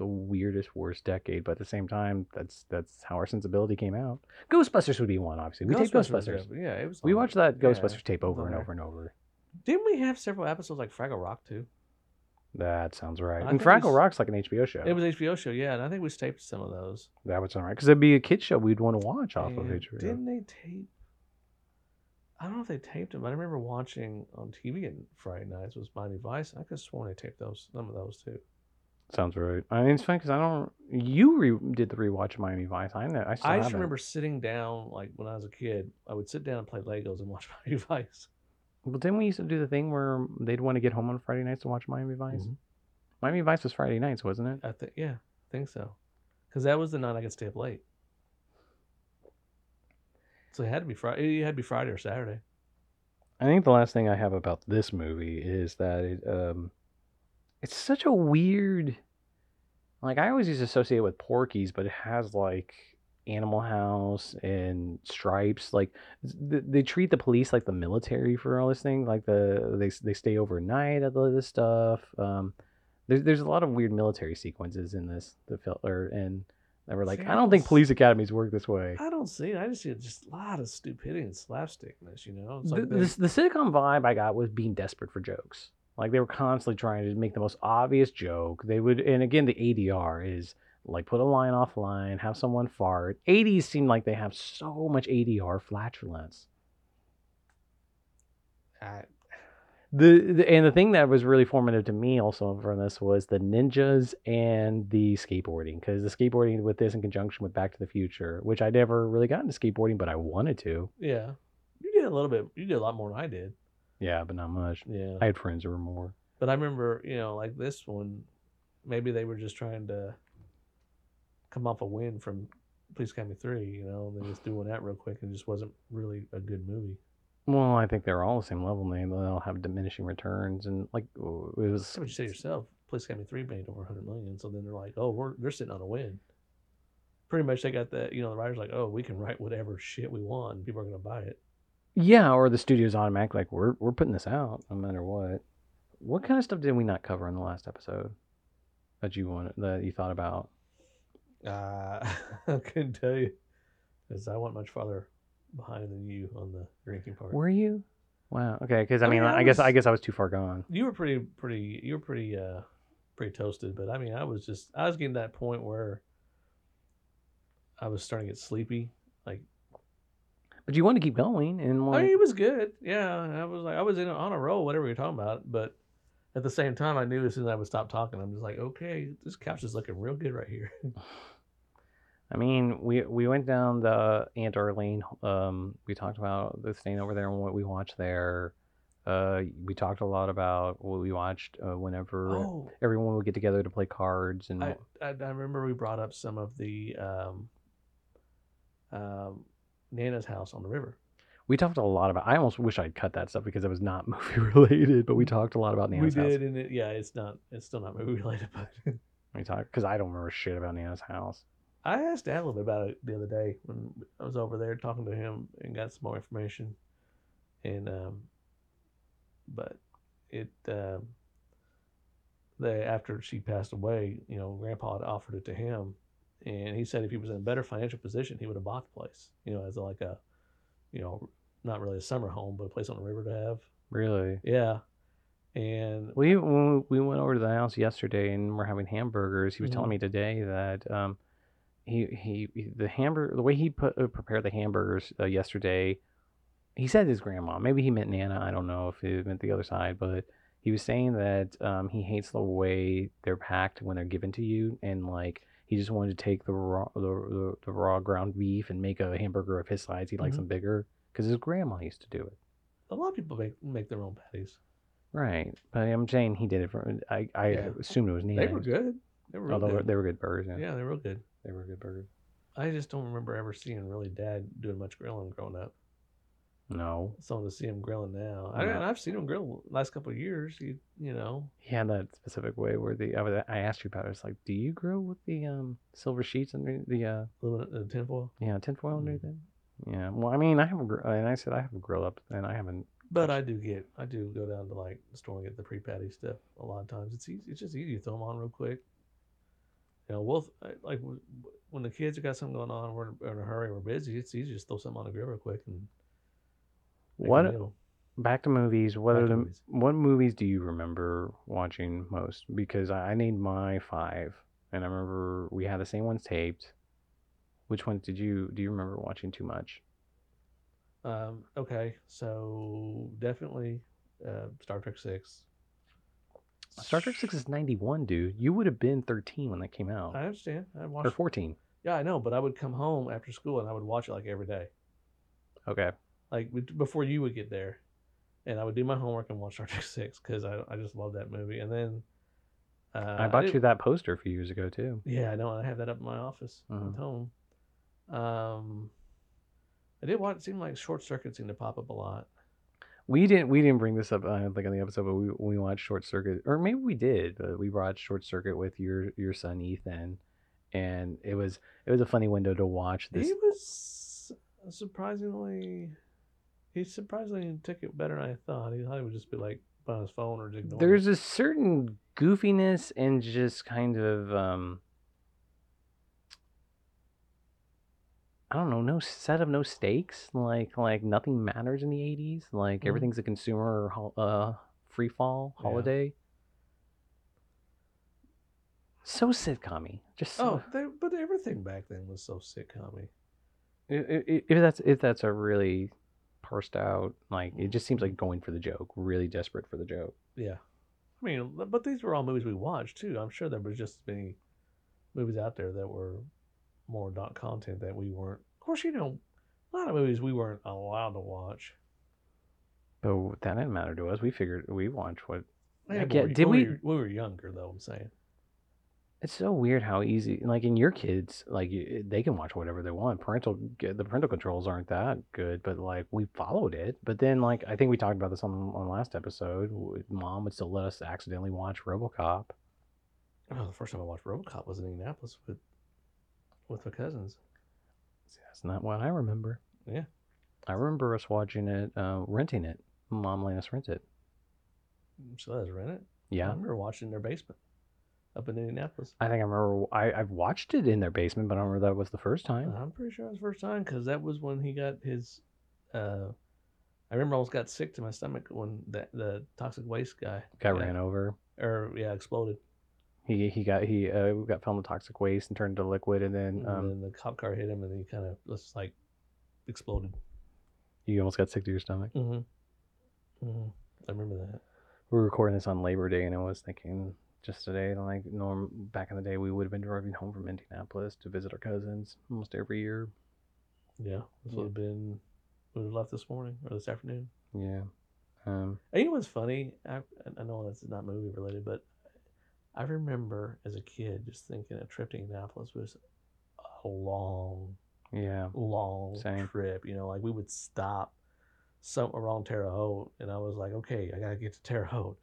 the weirdest, worst decade, but at the same time, that's that's how our sensibility came out. Ghostbusters would be one, obviously. We take Ghostbusters. Yeah, it was. We watched that yeah, Ghostbusters tape over and over and over. Didn't we have several episodes like Fraggle Rock too? That sounds right. I and we Fraggle Rock's like an HBO show. It was an HBO show, yeah, and I think we taped some of those. that would sound right because it'd be a kid show we'd want to watch off of And HBO. Didn't they tape? I don't know if they taped them. But I remember watching on TV on Friday nights was Miami Vice. I could have sworn they taped those some of those too. Sounds right. I mean, it's funny because I don't. You re- did the rewatch of Miami Vice. I know. I, still I just haven't. remember sitting down like when I was a kid. I would sit down and play Legos and watch Miami Vice. Well, didn't we used to do the thing where they'd want to get home on Friday nights to watch Miami Vice? Mhm. Miami Vice was Friday nights, wasn't it? I think yeah, I think so. Because that was the night I could stay up late. So it had to be Friday. It had to be Friday or Saturday. I think the last thing I have about this movie is that it, um, it's such a weird. Like I always used to associate it with Porky's, but it has like Animal House and Stripes. Like th- they treat the police like the military for all this thing. Like the they they stay overnight at all this stuff. Um, there's there's a lot of weird military sequences in this the film, or and they were like, See, I I don't don't think police academies work this way. I don't see it. I just see just a lot of stupidity and slapstickness. You know, it's the, like the, they- the sitcom vibe I got was being desperate for jokes. Like they were constantly trying to make the most obvious joke. They would, and again, the ADR is like put a line offline, have someone fart. 80s seem like they have so much ADR flatulence. I, The, the and the thing that was really formative to me also from this was the ninjas and the skateboarding because the skateboarding with this in conjunction with Back to the Future, which I never really got into skateboarding, but I wanted to. yeah, you did a little bit. You did a lot more than I did. Yeah, but not much. Yeah, I had friends who were more. But I remember, you know, like this one, maybe they were just trying to come off a win from Please Police Academy 3, you know, and they just doing that real quick and just wasn't really a good movie. Well, I think they're all the same level. They they'll have diminishing returns, and like it was. What you say yourself. Police Academy 3 made over 100 million, so then they're like, oh, we're they're sitting on a win. Pretty much they got that, you know, the writer's like, oh, we can write whatever shit we want and people are going to buy it. Yeah, or the studio's automatic like we're we're putting this out no matter what. What kind of stuff did we not cover in the last episode that you wanted that you thought about? Uh, I couldn't tell you because I went much farther behind than you on the drinking part. Were you? Wow. Okay, because I, I mean, mean, I, I guess I guess I was too far gone. you were pretty pretty you were pretty uh pretty toasted but i mean i was just i was getting to that point where i was starting to get sleepy But you want to keep going, and i mean it was good yeah i was like i was in on a roll whatever you're talking about but at the same time i knew as soon as i would stop talking i'm just like okay this couch is looking real good right here I mean, we we went down the Aunt Arlene. Um, we talked about the staying over there and what we watched there. Uh, we talked a lot about what we watched uh, whenever oh everyone would get together to play cards and I, I i remember we brought up some of the um um nana's house on the river we talked a lot about. I almost wish I'd cut that stuff because it was not movie related, but we talked a lot about Nana's house. we house. did and it yeah it's not it's still not movie related but We talked because I don't remember shit about Nana's house. I asked Dad a little bit about it the other day when I was over there talking to him and got some more information. and um, but it um, they after she passed away, you know, Grandpa had offered it to him, and he said if he was in a better financial position, he would have bought the place, you know, as like a, you know, not really a summer home, but a place on the river to have. Really? Yeah, and We when we went over to the house yesterday and we're having hamburgers. He was telling Mhm. me today that um, he he the hamburger the way he put uh, prepared the hamburgers uh, yesterday. He said his grandma. Maybe he meant Nana. I don't know if he meant the other side, but he was saying that um, he hates the way they're packed when they're given to you, and like he just wanted to take the raw the, the, the raw ground beef and make a hamburger of his size. He likes Mhm. them bigger because his grandma used to do it. a lot of people make make their own patties. Right, but I'm saying he did it for. I I Yeah. assumed it was Nana. They were good. They were Although good. they were good burgers. Yeah. yeah, they were good. they were good burgers. I just don't remember ever seeing really dad doing much grilling growing up. No, So to see him grilling now, I, No. I've seen him grill the last couple of years. You you know, he had that specific way where the I, was, I asked you about it. It's like, do you grill with the um silver sheets and the uh living in tinfoil. yeah tinfoil and Mm. everything? Yeah. Well, I mean, I have a gr- And I said I have a grill up, and I haven't. But I do get, I do go down to like the store and get the pre patty stuff. A lot of times, it's easy. It's just easy to throw them on real quick. You know, we'll like w- when the kids have got something going on, we're in a hurry, we're busy. It's easy to just throw something on the grill real quick and What meal. back to movies? What Back are the movies. what movies do you remember watching most? Because I, I named my five, and I remember we had the same ones taped. Which ones did you do? You remember watching too much? Um, okay, so definitely uh, Star Trek Six. Star Trek Six is ninety one, dude. You would have been thirteen when that came out, I understand. I watched or fourteen. Yeah, I know, but I would come home after school and I would watch it like every day, Okay. Like before you would get there, and I would do my homework and watch Star Trek Six because I I just love that movie. And then uh, I bought did- you that poster a few years ago too. Yeah, I know. I have that up in my office at home. Um, I did watch. It seemed like Short Circuit seemed to pop up a lot. We didn't we didn't bring this up I don't think on the episode, but we we watched Short Circuit, or maybe we did, but we watched Short Circuit with your your son Ethan, and it was it was a funny window to watch this. He was surprisingly. He surprisingly took it better than I thought. He thought he would just be like on his phone or just ignore. it. There's a certain goofiness and just kind of um I don't know, no set of no stakes. Like like nothing matters in the '80s. Like Mhm. everything's a consumer hol- uh free fall Yeah. holiday. So sitcom Just so, Oh, they, but everything back then was so sitcom i- i- i- if that's if that's a really parsed out like it just seems like going for the joke, really desperate for the joke. Yeah. I mean, but these were all movies we watched too. I'm sure there was just as many movies out there that were more dot content that we weren't. Of course, you know, a lot of movies we weren't allowed to watch. But that didn't matter to us. We figured we watched what Yeah, but get- we, did we- we were younger though. I'm saying. It's so weird how easy, like in your kids, like y- they can watch whatever they want. Parental, the parental controls aren't that good, but like we followed it. But then, like I think we talked about this on on last episode. Mom would still let us accidentally watch RoboCop. Oh, the first time I watched RoboCop was in Indianapolis with with my cousins. See, that's not what I remember. Yeah. I remember us watching it, uh, renting it. Mom let us rent it. So that's rent it. I Yeah, remember watching in their basement up in Indianapolis. I think I remember. I I've watched it in their basement, but I don't remember that was the first time. I'm pretty sure it was the first time because that was when he got his. Uh, I remember I almost got sick to my stomach when the the toxic waste guy Got ran over. or yeah exploded, He he got he uh, got found with toxic waste and turned to liquid, and then and um, then the cop car hit him and he kind of just like exploded. you almost got sick to your stomach. Mm-hmm. mm-hmm. I remember that. we were recording this on Labor Day, and I was thinking just today, like norm back in the day, we would have been driving home from Indianapolis to visit our cousins almost every year. Yeah, this would have been would have left this morning or this afternoon. Yeah. Um, And you know what's funny? I, I know this is not movie related, but I remember as a kid just thinking a trip to Indianapolis was a long, yeah. long Same. trip. You know, like we would stop some around Terre Haute, and I was like, okay, I gotta get to Terre Haute.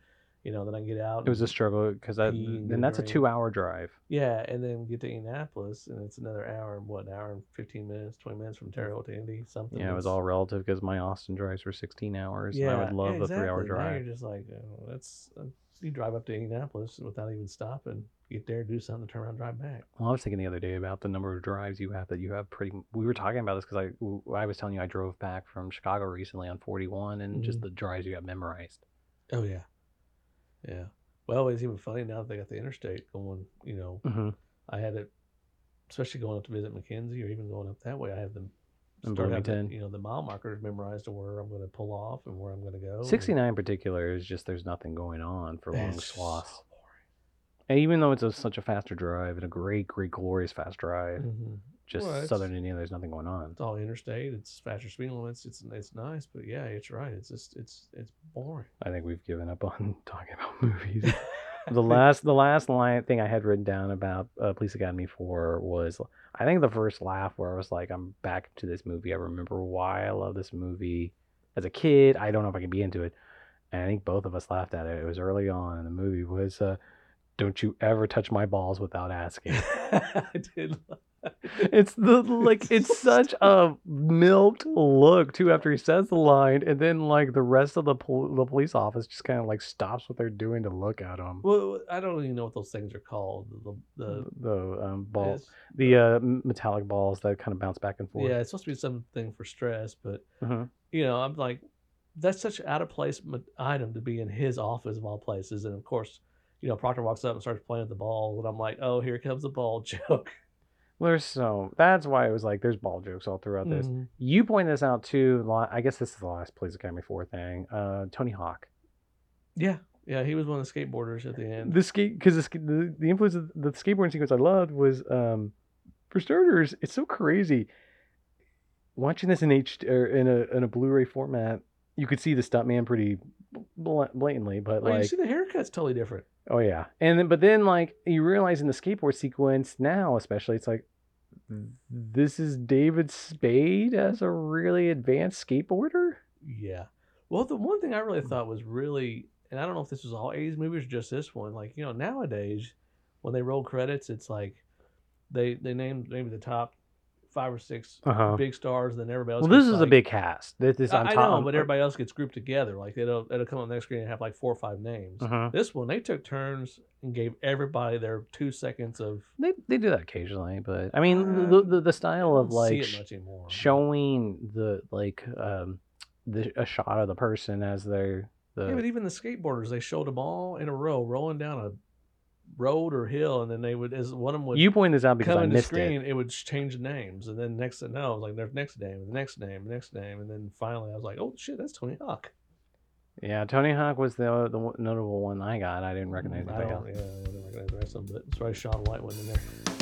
You know, then I get out. It was a struggle because that and and get a that's a two hour drive. yeah, and then get to Indianapolis, and it's another hour and what, an hour and fifteen minutes, twenty minutes from Terre Haute to Indy, something. Yeah, it was all relative because my Austin drives were 16 hours. and I would love yeah, the three hour exactly. Now drive. you're just like, oh, that's uh, you drive up to Indianapolis without even stopping, get there, do something, turn around, drive back. Well, I was thinking the other day about the number of drives you have that you have pretty. We were talking about this because I I was telling you I drove back from Chicago recently on 41 and just Mhm. the drives you have memorized. Oh yeah, yeah. Well, it's even funny now that they got the interstate going. You know, Mm-hmm. I had it, especially going up to visit Mackenzie, or even going up that way. I have them. In Bloomington. you know, the mile markers memorized to where I'm going to pull off and where I'm going to go. and 69 in particular is just there's nothing going on for long swaths. so And even though it's a, such a faster drive and a great, great, glorious fast drive, boring. Just Well, southern Indiana, there's nothing going on. It's all interstate. It's faster speed limits. It's it's nice, but yeah, it's right. It's just it's it's boring. I think we've given up on talking about movies. the last the last line thing I had written down about uh, Police Academy 4 was I think the first laugh where I was like I'm back to this movie. I remember why I love this movie as a kid. I don't know if I can be into it. And I think both of us laughed at it. It was early on in the movie was uh, don't you ever touch my balls without asking. I did. love- it's the like it's such a milked look too after he says the line and then like the rest of the pol- the police office just kind of like stops what they're doing to look at him. Well, I don't even know what those things are called. The the the um, ball, it's- the uh, metallic balls that kind of bounce back and forth. yeah, it's supposed to be something for stress, but Mhm. you know, I'm like, that's such out of place item to be in his office of all places, and of course. You know, Proctor walks up and starts playing with the ball, and I'm like, "Oh, here comes the ball joke." There's so that's why it was like there's ball jokes all throughout this. Mhm. You point this out too. I guess this is the last Police Academy four thing. Uh, Tony Hawk. Yeah, yeah, he was one of the skateboarders at the end. The skate because the, the the influence of the skateboarding sequence I loved was um, for starters, it's so crazy. Watching this in H or in a in a Blu-ray format, you could see the stuntman pretty bl- blatantly, but Well, you see, the haircut's totally different. Oh yeah, and then but then like you realize in the skateboard sequence now, especially, it's like this is David Spade as a really advanced skateboarder. Yeah. Well, the one thing I really thought was really, and I don't know if this was all 80s movies or just this one. Like you know, nowadays when they roll credits, it's like they they name maybe the top five or six Uh huh. big stars, then everybody else. Well, this is a big cast. This, this I, on I top. know, but everybody else gets grouped together. Like it'll it'll come on the next screen and have like four or five names. uh This one, they took turns and gave everybody their two seconds of. They they do that occasionally, but I mean the the, the style of like see it much anymore. showing the like um the a shot of the person as they're the Yeah, but even the skateboarders, they showed them all in a row, rolling down a road or hill, and then they would, as one of them would you point this out because come I into missed screen, it. it. would change names, and then next thing no, like there's next name, the next name, the next name, and then finally I was like, oh shit, that's Tony Hawk. Yeah, Tony Hawk was the the one- notable one I got. I didn't recognize mm, I anything don't, yeah, I didn't recognize the rest of them, but it's right Sean White went in there.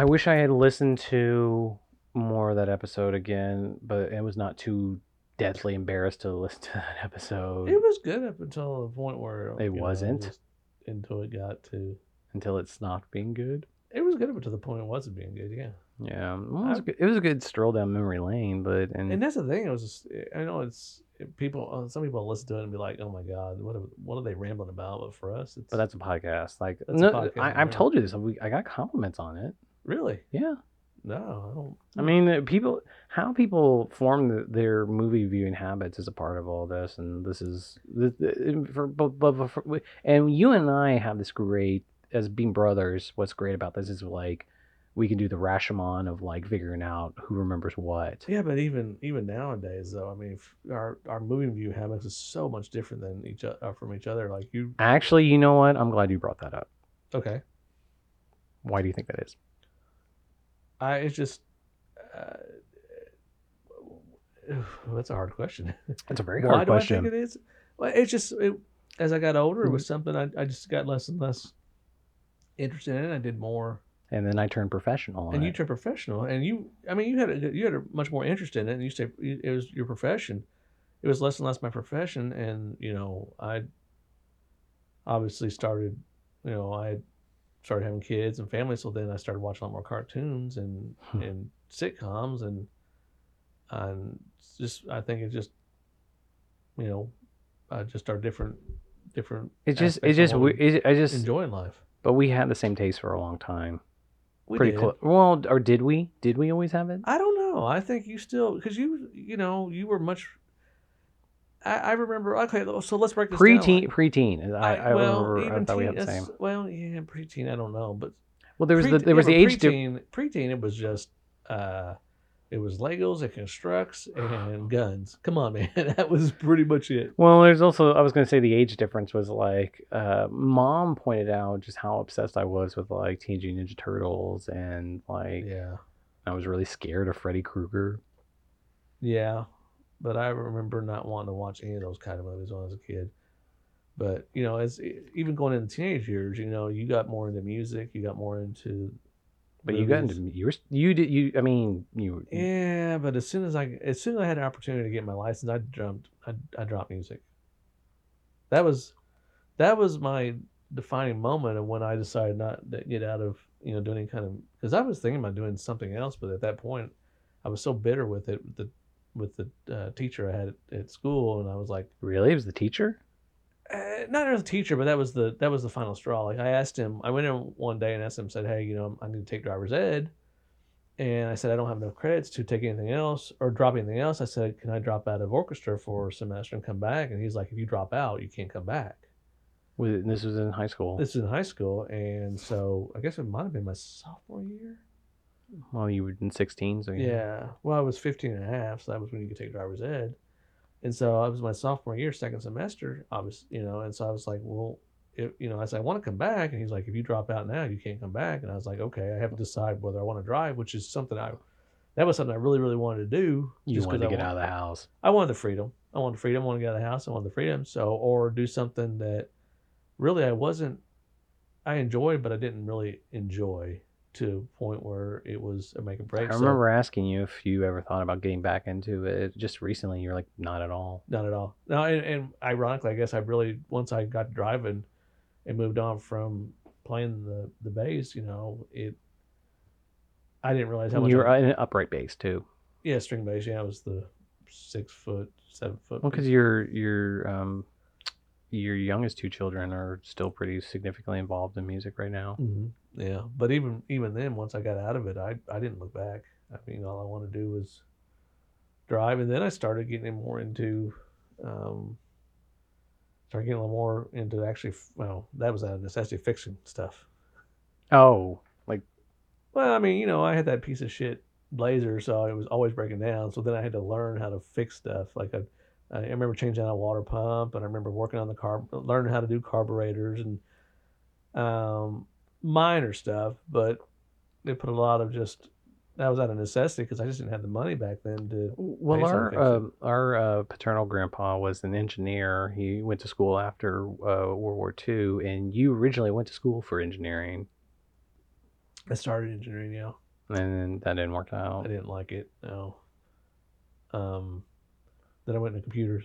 I wish I had listened to more of that episode again, but it was not too deathly embarrassed to listen to that episode It was good up until the point where It wasn't? just until it got to. until it stopped being good. It was good up until the point it wasn't being good, yeah. Yeah, well, it, was good, it was a good stroll down memory lane, but and, And that's the thing. It was. Just, I know it's people. uh, Some people listen to it and be like, "Oh my god, what are, what are they rambling about?" But for us, it's but that's a podcast. Like, That's a no, podcast, I, I've told you this. We, I got compliments on it. Really Yeah, no. I don't. I mean, people, how people form the, their movie viewing habits is a part of all this, and this is the, the- for, but, but, for, and you and I have this great as being brothers. What's great about this is like we can do the Rashomon of like figuring out who remembers what. Yeah, but even even nowadays, though, I mean, our our movie view habits is so much different than each uh, from each other. Like you, Actually, you know what? I'm glad you brought that up. okay, Why do you think that is? I it's just. Uh, that's a hard question. That's a very hard Why hard do I think it is? Well, it's just it, as I got older, it was something I, I just got less and less interested in. I did more, and then I turned professional. and you it. turned professional, and you, I mean, you had a, you had a much more interest in it, and you say it was your profession. It was less and less my profession, and you know, I obviously started, you know, I started having kids and family, so then I started watching a lot more cartoons and Hmm. and sitcoms and and just I think it just you know uh, just our different different. It just it just we- we it, I just enjoying life. but we had the same taste for a long time. We Pretty close. Well, or did we? Did we always have it? I don't know. I think you still because you you know you were much. I, I remember. Okay, so let's break this down. Preteen, preteen. I, I, well, remember, I thought we had the same. well, yeah, preteen. I don't know, but Well, there was pre- the there was yeah, the age difference. preteen. Preteen, it was just uh, it was Legos and constructs and guns. Come on, man, that was pretty much it. Well, there's also I was going to say the age difference was like uh, mom pointed out just how obsessed I was with like Teenage Ninja Turtles and like Yeah, I was really scared of Freddy Krueger. yeah, but I remember not wanting to watch any of those kind of movies when I was a kid. But you know, as even going into teenage years, you know, you got more into music, you got more into. But you got into you were you did you I mean you Yeah, but as soon as I as soon as I had an opportunity to get my license, I jumped. I, I dropped music. That was that was my defining moment of when I decided not to get out of you know doing any kind of because I was thinking about doing something else, but at that point, I was so bitter with it the with the uh, teacher I had at, at school, and I was like, really it was the teacher. uh, not as a teacher, but that was the that was the final straw. Like I asked him, I went in one day and asked him, said, "Hey, you know, I need to take driver's ed," and I said I don't have enough credits to take anything else or drop anything else. I said, "Can I drop out of orchestra for a semester and come back?" And he's like, "If you drop out, you can't come back." With it- This was in high school. This is in high school, and so I guess it might have been my sophomore year. Well, you were in 16, so Yeah. Well, I was 15 and a half, so that was when you could take driver's ed. And so I was my sophomore year, second semester, obviously, you know, and so I was like, well, if, you know, I said, I want to come back. And he's like, if you drop out now, you can't come back. And I was like, okay, I have to decide whether I want to drive, which is something I, that was something I really, really wanted to do. You just wanted to I get wa- out of the house. I wanted the freedom. I wanted the freedom. I wanted to get out of the house. I wanted the freedom. So, or do something that really I wasn't, I enjoyed, but I didn't really enjoy to a point where it was a make or break. I So- remember asking you if you ever thought about getting back into it just recently. You're like, not at all. Not at all. No, and, and ironically, I guess I really once I got driving and moved on from playing the the bass, you know, it. I didn't realize how much. You were I, in an upright bass too. yeah, string bass. Yeah, I was the six foot, seven foot. Well, because your your um your youngest two children are still pretty significantly involved in music right now. hmm Yeah, but even even then, once I got out of it, I I didn't look back. I mean, all I wanted to do was drive, and then I started getting more into. Um, started getting a little more into actually. Well, that was out of necessity fixing stuff. Oh, like, Well, I mean, you know, I had that piece of shit blazer, so it was always breaking down. So then I had to learn how to fix stuff. Like I, I remember changing out a water pump, and I remember working on the car, learning how to do carburetors and um, minor stuff. But they put a lot of just that was out of necessity because I just didn't have the money back then to. well, our um our uh, paternal grandpa was an engineer. He went to school after uh, World War II, and you originally went to school for engineering, I started engineering, yeah. and that didn't work out. I didn't like it. No. Um, then I went into computers.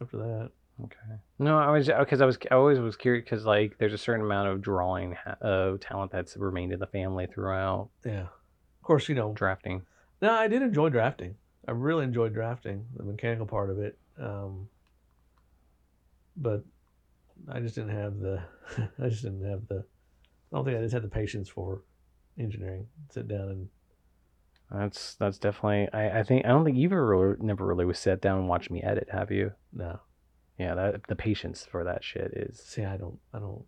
After that, Okay. No, I was because I was I always was curious because like there's a certain amount of drawing ha- uh, talent that's remained in the family throughout yeah. Of course, you know, drafting. No, I did enjoy drafting. I really enjoyed drafting, the mechanical part of it. Um, but I just didn't have the. I just didn't have the. I don't think I just had the patience for engineering. Sit down and That's that's definitely. I, I think I don't think you've ever really, never really was sat down and watched me edit, have you? no. Yeah, that the patience for that shit is. See, I don't. I don't.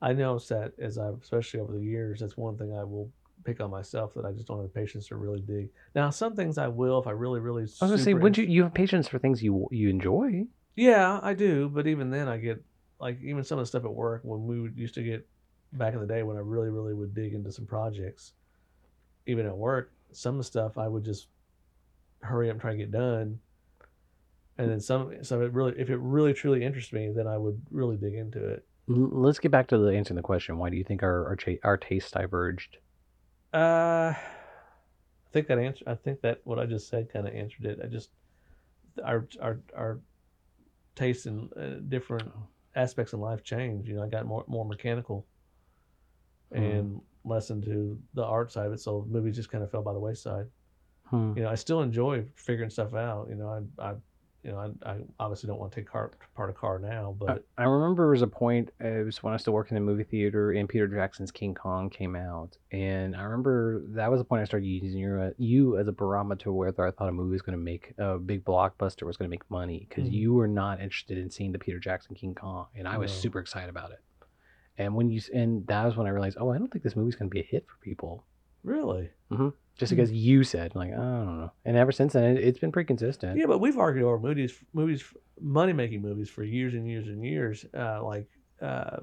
I noticed that as I've, especially over the years, that's one thing I will pick on myself that I just don't have the patience to really dig. Now, some things I will if I really, really. I was gonna say, would you you have patience for things you you enjoy? Yeah, I do. But even then, I get like even some of the stuff at work when we would, used to get back in the day when I really, really would dig into some projects. Even at work, some stuff I would just hurry up and try to get done. And then some, some it really, if it really truly interests me, then I would really dig into it. Let's get back to the answering the question. Why do you think our our, our tastes diverged? Uh, I think that answer. I think that what I just said kind of answered it. I just our our our tastes in uh, different aspects in life change. You know, I got more more mechanical Hmm. and less into the art side of it. So movies just kind of fell by the wayside. Hmm. You know, I still enjoy figuring stuff out. You know, I, I you know, I, I obviously don't want to take car, part of car now, but I remember there was a point. It was when I was still working in the movie theater, and Peter Jackson's King Kong came out, and I remember that was the point I started using you, uh, you as a barometer whether I thought a movie was going to make a big blockbuster was going to make money because Mhm. you were not interested in seeing the Peter Jackson King Kong, and I was No. super excited about it. And when you and that was when I realized, oh, I don't think this movie's going to be a hit for people. really, Just Hmm. because you said, like, I don't know. And ever since then, it, it's been pretty consistent. yeah. But we've argued over movies, movies, money making movies for years and years and years. Uh, like, uh,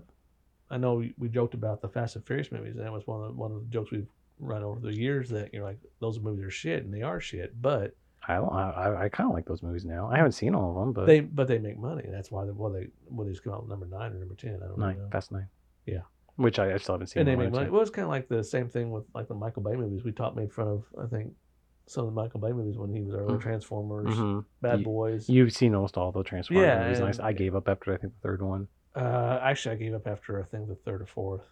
I know we, we joked about the Fast and Furious movies, and that was one of the, one of the jokes we've run over the years that you're like those movies are shit, and they are shit, but I I, I, I kind of like those movies now. I haven't seen all of them, but they but they make money. That's why they well they well they just come out with number nine or number ten. I don't nine, know. Fast Nine. Yeah. Which I, I still haven't seen. and they make of it, Well, it's kind of like the same thing with like the Michael Bay movies. We taught made fun of I think some of the Michael Bay movies when he was early Mm. Transformers. Mhm. Bad Boys. You've seen almost all the Transformers Yeah, movies. and I I, gave up after I think the third one. Uh, actually, I gave up after I think the third or fourth.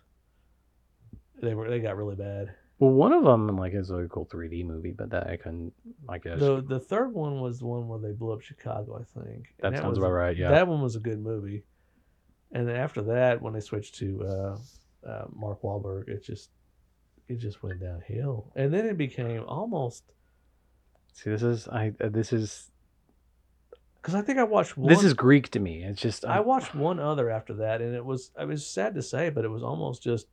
They were they got really bad. Well, one of them like is a cool 3D movie, but that I couldn't. I guess The the third one was the one where they blew up Chicago, I think. that And sounds was, about right. Yeah. That one was a good movie. And then after that, when they switched to uh, uh, Mark Wahlberg, it just it just went downhill. And then it became almost See, this is I. Uh, this is because I think I watched one. this is Greek to me. It's just I I'm- watched one other after that, and it was I was sad to say, but it was almost just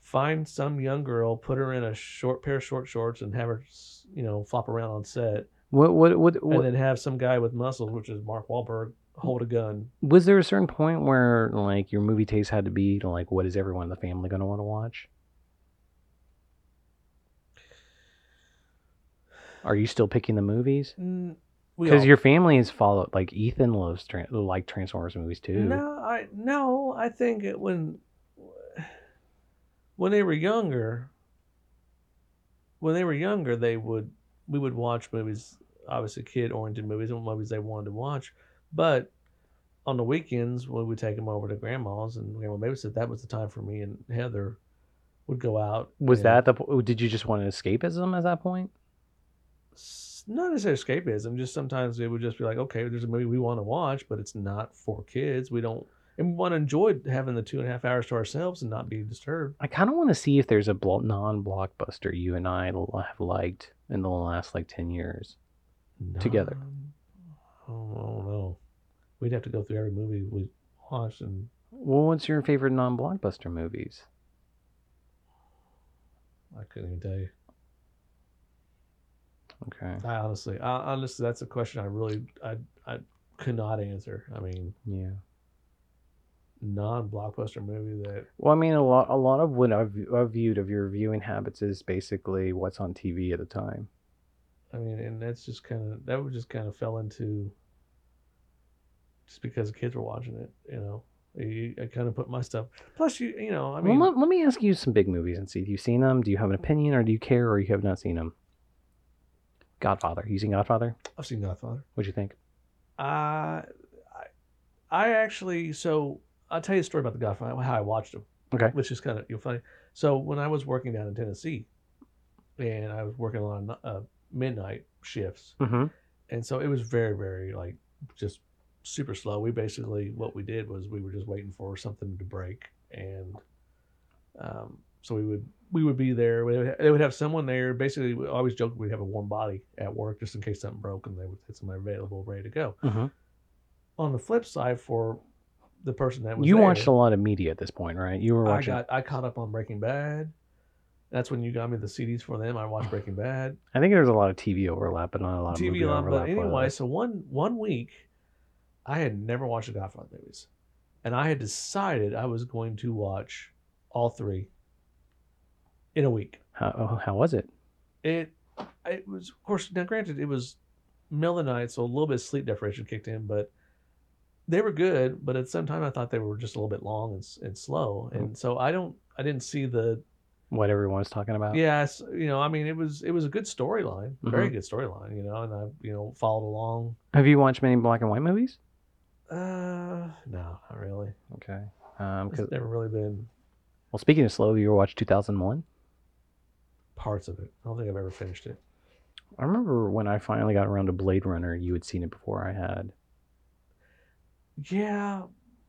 find some young girl, put her in a short pair of short shorts, and have her, you know, flop around on set, what what what, what and then have some guy with muscles, which is Mark Wahlberg, hold a gun. was there a certain point where like your movie taste had to be to like what is everyone in the family going to want to watch? Are you still picking the movies? Because your family is followed. Like Ethan loves tran like Transformers movies too. No, I no, I think it, when when they were younger, when they were younger, they would we would watch movies, obviously kid oriented movies and movies they wanted to watch, but on the weekends when we would take them over to grandma's and grandma babysit, that was the time for me and Heather would go out. Was and- that the? po- oh, Did you just want an escapism at that point? s- not necessarily escapism. Just sometimes it would just be like, okay, there's a movie we want to watch, but it's not for kids. We don't, and we want to enjoy having the two and a half hours to ourselves and not be disturbed. I kind of want to see if there's a blo- non-blockbuster you and I l- have liked in the last like ten years. Together. Oh, I don't know. We'd have to go through every movie we watched, and Well, what's your favorite non-blockbuster movies? I couldn't even tell you. Okay. I honestly, I, honestly, that's a question I really, I, I could not answer. I mean, Yeah. non-blockbuster movie that Well, I mean, a lot, a lot of what I've, I've viewed of your viewing habits is basically what's on TV at the time. I mean, and that's just kind of that would just kind of fell into just because the kids were watching it, you know. I, I kind of put my stuff. Plus, you you know, I mean, well, let, let me ask you some big movies and see. Have you've seen them? Do you have an opinion, or do you care, or you have not seen them? Godfather. You seen Godfather? I've seen Godfather. What'd you think? Uh, I I actually so I'll tell you a story about the Godfather how I watched him. Okay. which is kind of you know, funny. So when I was working down in Tennessee, and I was working on uh, midnight shifts, Mm-hmm. and so it was very very like just super slow we basically what we did was we were just waiting for something to break and um, so we would we would be there would, they would have someone there basically we always joke we'd have a warm body at work just in case something broke and they would have somebody available ready to go Mm-hmm. on the flip side for the person that was You there, watched a lot of media at this point, right? You were I got I caught up on Breaking Bad that's when you got me the CDs for them I watched Breaking Bad I think there's a lot of TV overlap, but not a lot of TV overlap. but anyway, so one one week, I had never watched the Godfather movies, and I had decided I was going to watch all three in a week. how, oh, how was it? It it was, of course, now granted, it was middle of the night, so a little bit of sleep deprivation kicked in, but they were good. But at the same time, I thought they were just a little bit long and, and slow, hmm. and so I don't, I didn't see the What everyone was talking about? Yes, you know, I mean, it was it was a good storyline, very good storyline, you know, and I you know followed along. Have you watched many black and white movies? Uh, no, not really. Okay. Um, It's 'cause- never really been. Well, speaking of slow, you ever watched 2001? Parts of it. I don't think I've ever finished it. I remember when I finally got around to Blade Runner, you had seen it before I had. Yeah,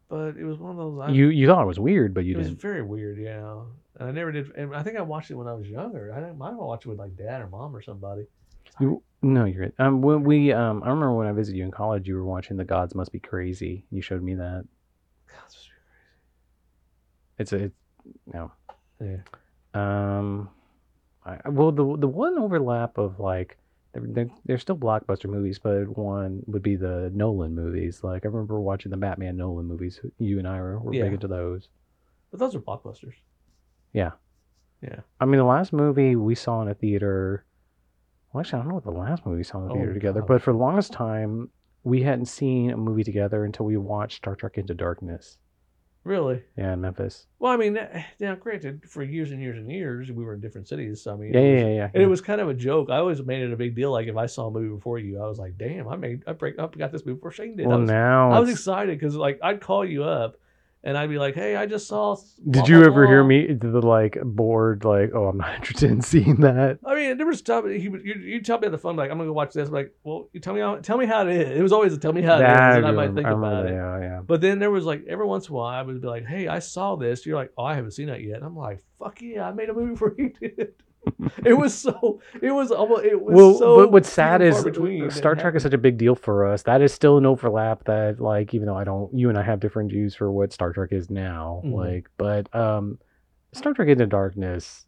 but it was one of those. I, You you thought it was weird, but you it was didn't. very weird, yeah. And I never did. And I think I watched it when I was younger. I might have watched it with like dad or mom or somebody. You, no, you're good. Um, when we um, I remember when I visited you in college, you were watching The Gods Must Be Crazy. You showed me that. God, this was It's a, it's, no. crazy. Um, I, I- well, the the one overlap of like they're, they're, they're still blockbuster movies, but one would be the Nolan movies. Like I remember watching the Batman Nolan movies. You and I were, were Yeah. big into those. But those are blockbusters. Yeah. Yeah. I mean, the last movie we saw in a theater. Well, actually, I don't know what the last movie we saw in the Oh, theater together, God. but for the longest time, we hadn't seen a movie together until we watched Star Trek Into Darkness. Really? Yeah, in Memphis. Well, I mean, eh, now granted, for years and years and years, we were in different cities. So I mean, Yeah, it yeah, yeah. yeah. And it was kind of a joke. I always made it a big deal. Like if I saw a movie before you, I was like, "Damn, I made I break up got this movie before Shane did." well, I was, now I was excited because like I'd call you up, and I'd be like, "Hey, I just saw." Did you blah, ever hear blah." me the like bored like oh I'm not interested in seeing that? I mean, there was stuff. He would you you tell me on the phone like I'm gonna go watch this. I'm like, well, you tell me how tell me how it is. It was always a tell me how it is, and I I might think I about it. Yeah, yeah. But then there was like every once in a while I would be like, "Hey, I saw this." You're like, "Oh, I haven't seen that yet." And I'm like, "Fuck yeah, I made a movie before you did." it was so. It was almost. It was Well, so. but what's sad is between Star Trek is such a big deal for us. That is still an overlap that like even though I don't you and I have different views for what Star Trek is now, Mhm. like but um Star Trek Into Darkness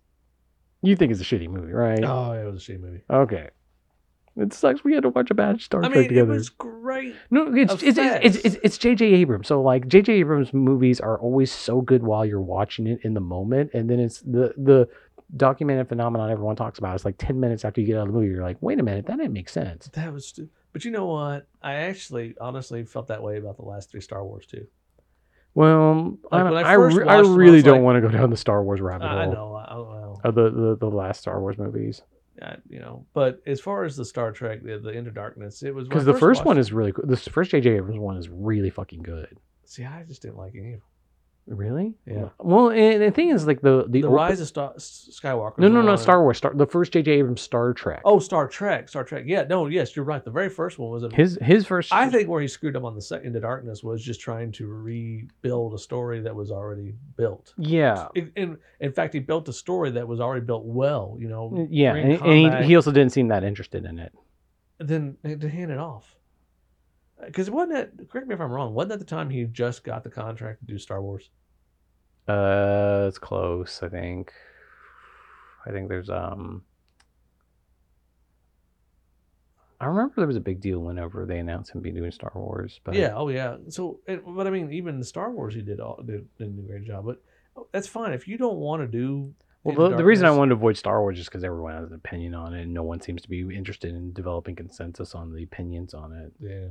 you think it's a shitty movie, right? Oh, it was a shame movie. Okay. It sucks we had to watch a bad Star I Trek mean, it together. was great. No, it's it's, it's it's it's J.J. Abrams. So like J.J. Abrams movies are always so good while you're watching it in the moment, and then it's the the documented phenomenon everyone talks about. It's like ten minutes after you get out of the movie, you're like, wait a minute, that didn't make sense. That was. stu- But you know what? I actually, honestly, felt that way about the last three Star Wars too. Well, I, Like, don't- I I, re- I watched them, I really don't like- want to go down the Star Wars rabbit hole. I know. I, Of the, the the last Star Wars movies I, you know. But as far as the Star Trek, the, the Into Darkness, it was because the first one watched is really cool. The first J.J. Abrams one is really fucking good. See, I just didn't like any of them. Really? Yeah. Well, and the thing is, like the the, The, open- Rise of Star, Skywalker. No, no, no. Star Wars. Star the first J.J. Abrams Star Trek. Oh, Star Trek. Star Trek. Yeah. No. Yes, you're right. The very first one was a. his his first. I think where he screwed up on the second Darkness was just trying to rebuild a story that was already built. Yeah. In, in, in fact, he built a story that was already built well. You know. Mm, yeah, and, and he, he also didn't seem that interested in it. then eh, to hand it off. Uh, because wasn't that? Correct me if I'm wrong. Wasn't that the time he just got the contract to do Star Wars? Uh, it's close. I think. I think there's um. I remember there was a big deal whenever they announced him being doing Star Wars. But Yeah. Oh, yeah. So, but I mean, even the Star Wars, he did all did, did a great job. But oh, that's fine if you don't want to do. Well, the, the reason I wanted to avoid Star Wars is because everyone has an opinion on it, and no one seems to be interested in developing consensus on the opinions on it. Yeah.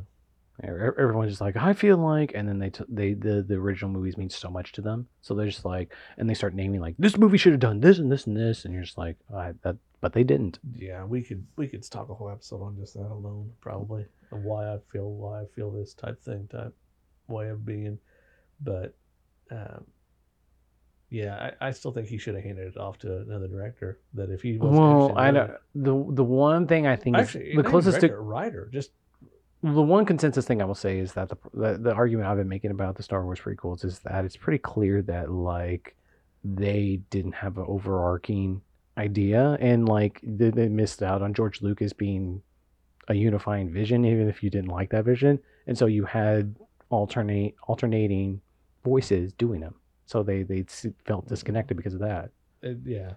Everyone's just like, I feel like, and then they t- they the the original movies mean so much to them, so they're just like, and they start naming like this movie should have done this and this and this, and you're just like, I, that, but they didn't. Yeah, we could we could talk a whole episode on just that alone, probably, of why I feel why I feel this type thing, type way of being. But um, yeah, I, I still think he should have handed it off to another director. That if he was Well, I don't. The the one thing I think Actually, is the closest to writer, just the one consensus thing I will say is that the, the the argument I've been making about the Star Wars prequels is that it's pretty clear that like they didn't have an overarching idea and like they, they missed out on George Lucas being a unifying vision, even if you didn't like that vision, and so you had alternate alternating voices doing them, so they they felt disconnected because of that. it, yeah.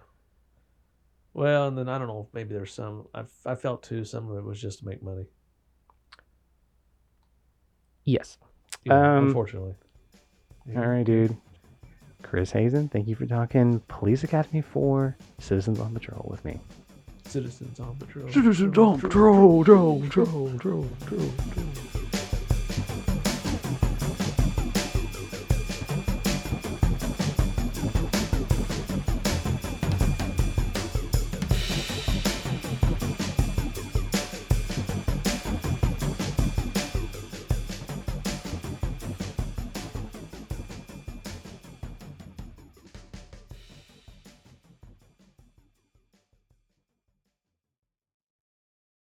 Well, and then I don't know. Maybe there's some. I I felt too. Some of it was just to make money. Yes. you know, Um, unfortunately. Yeah. All right, dude. Chris Hazen, thank you for talking Police Academy 4 Citizens on Patrol with me. Citizens on patrol. Citizens on Patrol, Patrol, Patrol, Patrol, Patrol.